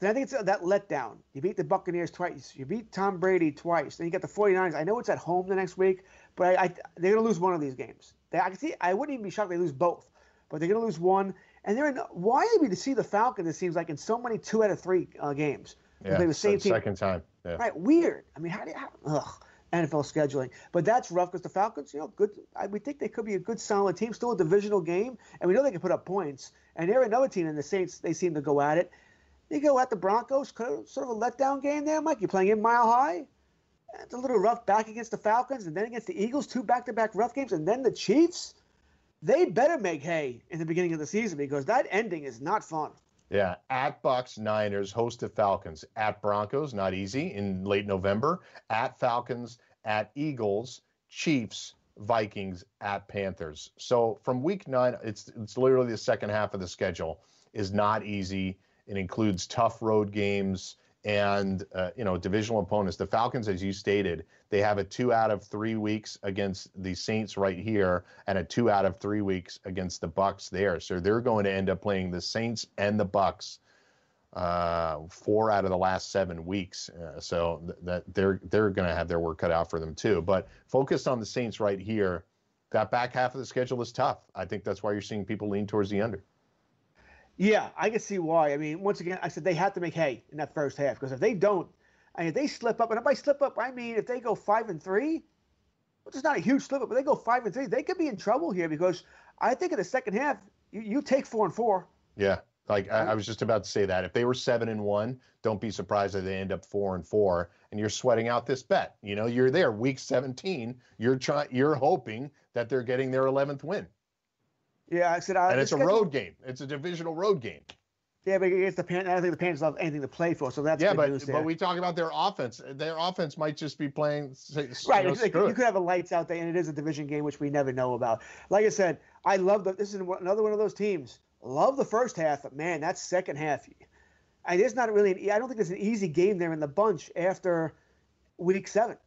then I think it's that letdown. You beat the Buccaneers twice. You beat Tom Brady twice. Then you get the 49ers. I know it's at home the next week, but I, I, they're going to lose one of these games. They, I can see. I wouldn't even be shocked if they lose both, but they're going to lose one. And they're in. Why are we to see the Falcons? It seems like in so many two out of three uh, games. Yeah, the same team. second time. Yeah. Right, weird. I mean, how do you? How, ugh. NFL scheduling. But that's rough because the Falcons, you know, good. I, we think they could be a good, solid team, still a divisional game, and we know they can put up points. And they're another team, and the Saints, they seem to go at it. They go at the Broncos, sort of a letdown game there, Mike. You're playing in Mile High. It's a little rough back against the Falcons, and then against the Eagles, two back-to-back rough games, and then the Chiefs. They better make hay in the beginning of the season because that ending is not fun. Yeah, at Bucks, Niners, host the Falcons. At Broncos, not easy in late November. At Falcons, at Eagles, Chiefs, Vikings, at Panthers. So from week nine, it's it's literally the second half of the schedule is not easy. It includes tough road games and uh, you know divisional opponents. The Falcons, as you stated, they have a two out of three weeks against the Saints right here, and a two out of three weeks against the Bucks there. So they're going to end up playing the Saints and the Bucks uh, four out of the last seven weeks. Uh, so th- that they're they're going to have their work cut out for them too. But focused on the Saints right here. That back half of the schedule is tough. I think that's why you're seeing people lean towards the under. Yeah, I can see why. I mean, once again, I said they have to make hay in that first half because if they don't, and if they slip up, and if I slip up, I mean, if they go five and three, which is not a huge slip up, but they go five and three, they could be in trouble here because I think in the second half, you, you take four and four. Yeah, like I, I, was just about to say that if they were seven and one, don't be surprised if they end up four and four, and you're sweating out this bet. You know, you're there week 17. You're trying, you're hoping that they're getting their 11th win. Yeah, I said. Uh, and it's a road game. It's a divisional road game. Yeah, but it's the Pan. I don't think the Panthers have anything to play for, so that's yeah. But but we talk about their offense. Their offense might just be playing. Right, you, know, like, you could have a lights out there, and it is a division game, which we never know about. Like I said, I love the. This is another one of those teams. Love the first half, but man, that second half, I there's not really. An, I don't think there's an easy game there in the bunch after week seven.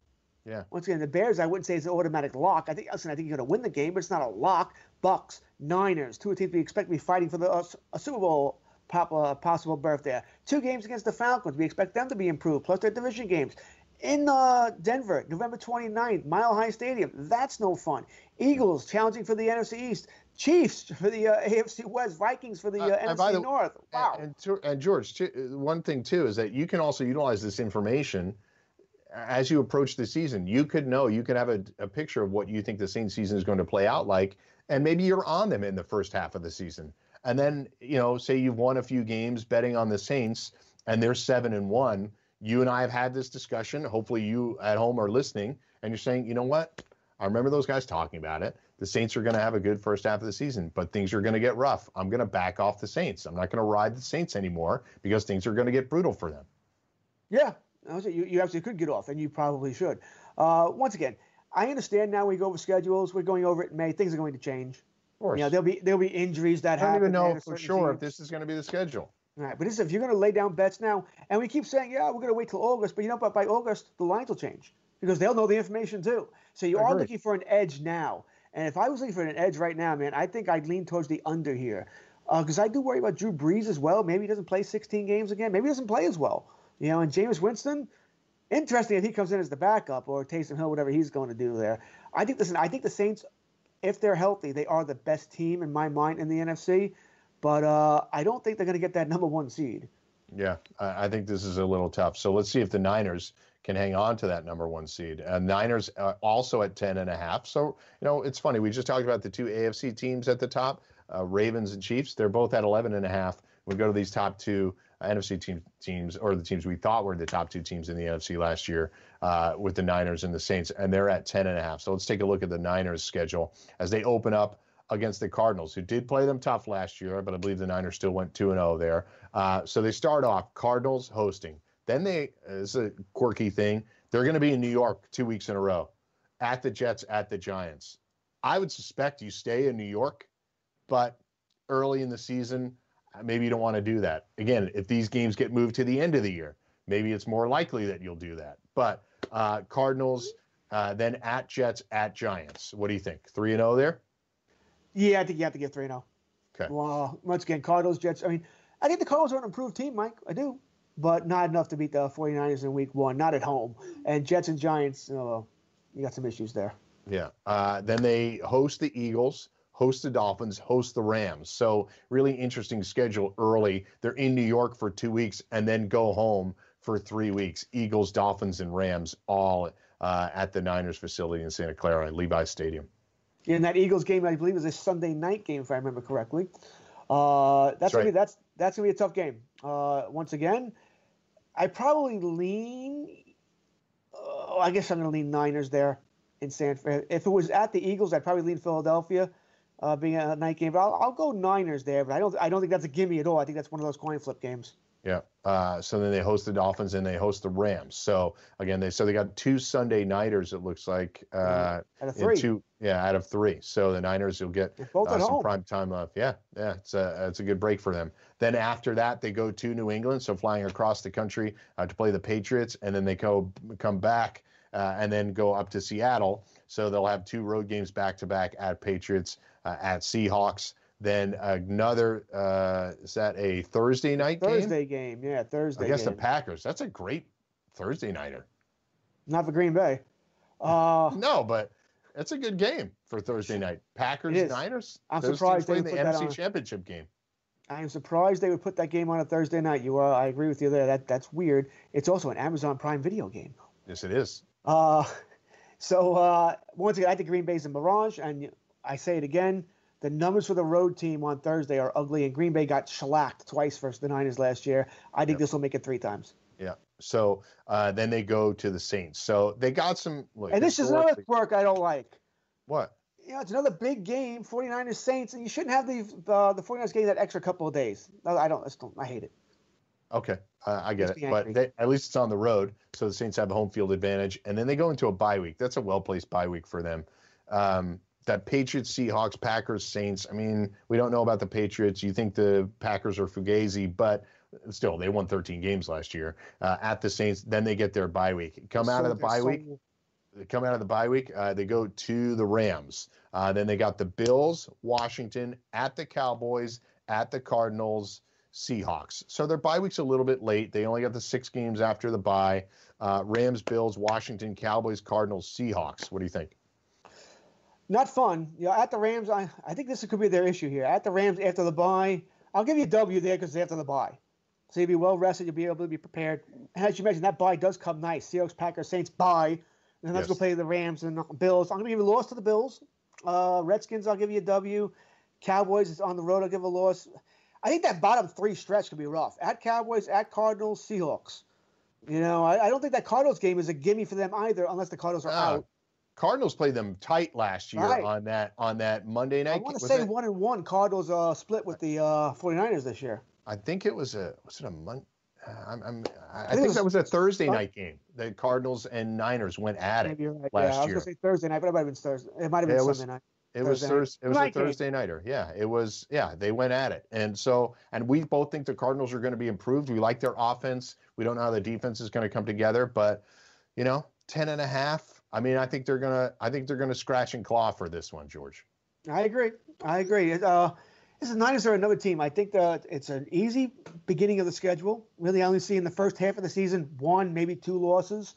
Yeah. Once again, the Bears, I wouldn't say it's an automatic lock. I think, listen, I think you're going to win the game, but it's not a lock. Bucks, Niners, two teams we expect to be fighting for the uh, a Super Bowl pop, uh, possible berth there. Two games against the Falcons, we expect them to be improved, plus their division games. in uh, Denver, November 29th, Mile High Stadium. That's no fun. Eagles challenging for the NFC East. Chiefs for the uh, AFC West. Vikings for the uh, NFC the, North. Wow. And, and, and George, too, one thing too is that you can also utilize this information as you approach the season. You could know, you could have a, a picture of what you think the Saints season is going to play out like, and maybe you're on them in the first half of the season. And then, you know, say you've won a few games betting on the Saints and they're seven and one you and I have had this discussion. Hopefully, you at home are listening and you're saying, you know what? I remember those guys talking about it. The Saints are going to have a good first half of the season, but things are going to get rough. I'm going to back off the Saints. I'm not going to ride the Saints anymore because things are going to get brutal for them. Yeah, you, you absolutely could get off, and you probably should. Uh, once again, I understand now we go over schedules. We're going over it in May. Things are going to change. Of course. You know, there'll be there'll be injuries that happen. I don't even know for sure if this is going to be the schedule. All right, but this, if you're going to lay down bets now, and we keep saying, yeah, we're going to wait till August, but you know, but by August the lines will change because they'll know the information too. So you are looking for an edge now. And if I was looking for an edge right now, man, I think I'd lean towards the under here because uh, I do worry about Drew Brees as well. Maybe he doesn't play 16 games again. Maybe he doesn't play as well. You know, and Jameis Winston, interesting if he comes in as the backup or Taysom Hill, whatever he's going to do there. I think listen, I think the Saints, if they're healthy, they are the best team in my mind in the NFC. But uh, I don't think they're going to get that number one seed. Yeah, I think this is a little tough. So let's see if the Niners can hang on to that number one seed. Uh, Niners are also at 10 and a half. So, you know, it's funny. We just talked about the two AFC teams at the top, uh, Ravens and Chiefs. They're both at 11 and a half. We go to these top two uh, NFC team, teams, or the teams we thought were the top two teams in the NFC last year uh, with the Niners and the Saints, and they're at 10 and a half. So let's take a look at the Niners schedule as they open up against the Cardinals, who did play them tough last year, but I believe the Niners still went 2 0 there. Uh, so they start off Cardinals hosting. Then they, it's a quirky thing, they're going to be in New York two weeks in a row at the Jets, at the Giants. I would suspect you stay in New York, but early in the season, maybe you don't want to do that. Again, if these games get moved to the end of the year, maybe it's more likely that you'll do that. But uh, Cardinals, uh, then at Jets, at Giants. What do you think? 3 and 0 there? Yeah, I think you have to get 3 and 0. Okay. Well, once again, Cardinals, Jets. I mean, I think the Cardinals are an improved team, Mike. I do. But not enough to beat the 49ers in week one, not at home. And Jets and Giants, you, know, you got some issues there. Yeah. Uh, then they host the Eagles, host the Dolphins, host the Rams. So, really interesting schedule early. They're in New York for two weeks and then go home for three weeks. Eagles, Dolphins, and Rams all uh, at the Niners facility in Santa Clara, Levi Stadium. And that Eagles game, I believe, was a Sunday night game, if I remember correctly. Uh, that's, that's, gonna be that's that's gonna be a tough game. Uh, once again, I probably lean. Uh, I guess I'm gonna lean Niners there in San. Francisco. If it was at the Eagles, I'd probably lean Philadelphia, uh, being a night game. But I'll, I'll go Niners there. But I don't I don't think that's a gimme at all. I think that's one of those coin flip games. Yeah. Uh, so then they host the Dolphins and they host the Rams. So again, they so they got two Sunday nighters. It looks like uh, out of three. Two, yeah, out of three. So the Niners will get uh, some prime time off. Yeah, yeah, it's a it's a good break for them. Then after that, they go to New England, so flying across the country uh, to play the Patriots, and then they go come back uh, and then go up to Seattle. So they'll have two road games back to back at Patriots, at Seahawks. Then another uh, is that a Thursday night game? Thursday game? game, yeah, Thursday. I guess game. the Packers. That's a great Thursday nighter. Not for Green Bay. Uh, no, but it's a good game for Thursday night. Packers Niners. I'm Those surprised they the NFC Championship game. I am surprised they would put that game on a Thursday night. You are, I agree with you there. That that's weird. It's also an Amazon Prime Video game. Yes, it is. Uh, so uh, once again, I think Green Bay's a mirage, and I say it again. The numbers for the road team on Thursday are ugly, and Green Bay got shellacked twice versus the Niners last year. I think yep. this will make it three times. Yeah. So uh, then they go to the Saints. So they got some. Look, and this is another quirk I don't like. What? You know, it's another big game, 49ers Saints, and you shouldn't have the uh, the 49ers game that extra couple of days. I don't. I, don't, I hate it. Okay, uh, I get it. But they, at least it's on the road, so the Saints have a home field advantage, and then they go into a bye week. That's a well placed bye week for them. Um, that Patriots, Seahawks, Packers, Saints. I mean, we don't know about the Patriots. You think the Packers are fugazi, but still, they won 13 games last year uh, at the Saints. Then they get their bye week. Come out of the bye week. They come out of the bye week. Uh, they go to the Rams. Uh, then they got the Bills, Washington, at the Cowboys, at the Cardinals, Seahawks. So their bye week's a little bit late. They only got the six games after the bye. Uh, Rams, Bills, Washington, Cowboys, Cardinals, Seahawks. What do you think? Not fun. You know, at the Rams, I, I think this could be their issue here. At the Rams after the bye, I'll give you a W there because it's after the bye. So you'll be well rested. You'll be able to be prepared. And as you mentioned, that bye does come nice. Seahawks, Packers, Saints bye. And then let's Yes. go play the Rams and the Bills. I'm going to give you a loss to the Bills. Uh, Redskins, I'll give you a W. Cowboys is on the road. I'll give a loss. I think that bottom three stretch could be rough. At Cowboys, at Cardinals, Seahawks. You know, I, I don't think that Cardinals game is a gimme for them either, unless the Cardinals are Uh, out. Cardinals played them tight last year Right. on that on that Monday night. I want to say it- one and one. Cardinals uh, split with the uh, 49ers this year. I think it was a was it a month? I'm, I'm, I, I think was- that was a Thursday Huh? night game. The Cardinals and Niners went at it right. last yeah, I was year. gonna say Thursday night, but it might have been Thursday. It might have been it was- Sunday night. It was Thursday. It was a Night game. Thursday nighter. Yeah, it was. Yeah, they went at it, and so and we both think the Cardinals are going to be improved. We like their offense. We don't know how the defense is going to come together, but you know, ten and a half. I mean, I think they're gonna. I think they're gonna scratch and claw for this one, George. I agree. I agree. Uh, this is Niners are another team. I think that it's an easy beginning of the schedule. Really, I only see in the first half of the season one, maybe two losses,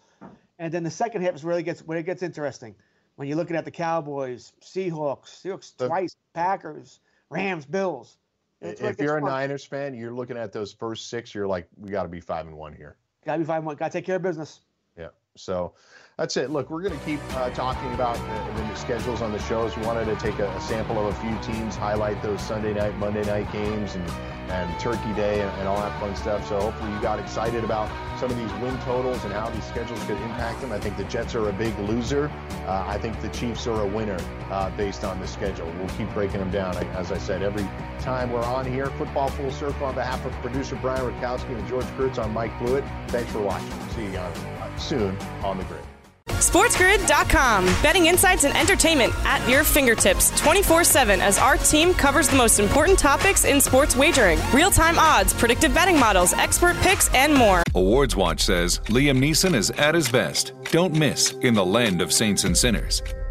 and then the second half is really gets where it gets interesting. When you're looking at the Cowboys, Seahawks, Seahawks The- twice, Packers, Rams, Bills. That's where it If you're a fun. Niners fan, you're looking at those first six. You're like, we got to be five and one here. gotta be five and one. Gotta take care of business. Yeah. So that's it. Look, we're going to keep uh, talking about the, the schedules on the shows. We wanted to take a, a sample of a few teams, highlight those Sunday night, Monday night games, and, and Turkey Day, and, and all that fun stuff. So hopefully you got excited about some of these win totals and how these schedules could impact them. I think the Jets are a big loser. Uh, I think the Chiefs are a winner uh, based on the schedule. We'll keep breaking them down. As I said, every time we're on here, Football Full Circle on behalf of producer Brian Rakowski and George Kurtz, I'm Mike Blewett. Thanks for watching. See you uh, soon on the grid. SportsGrid.com. Betting insights and entertainment at your fingertips 24 7 as our team covers the most important topics in sports wagering real time odds, predictive betting models, expert picks, and more. Awards Watch says Liam Neeson is at his best. Don't miss In the Land of Saints and Sinners.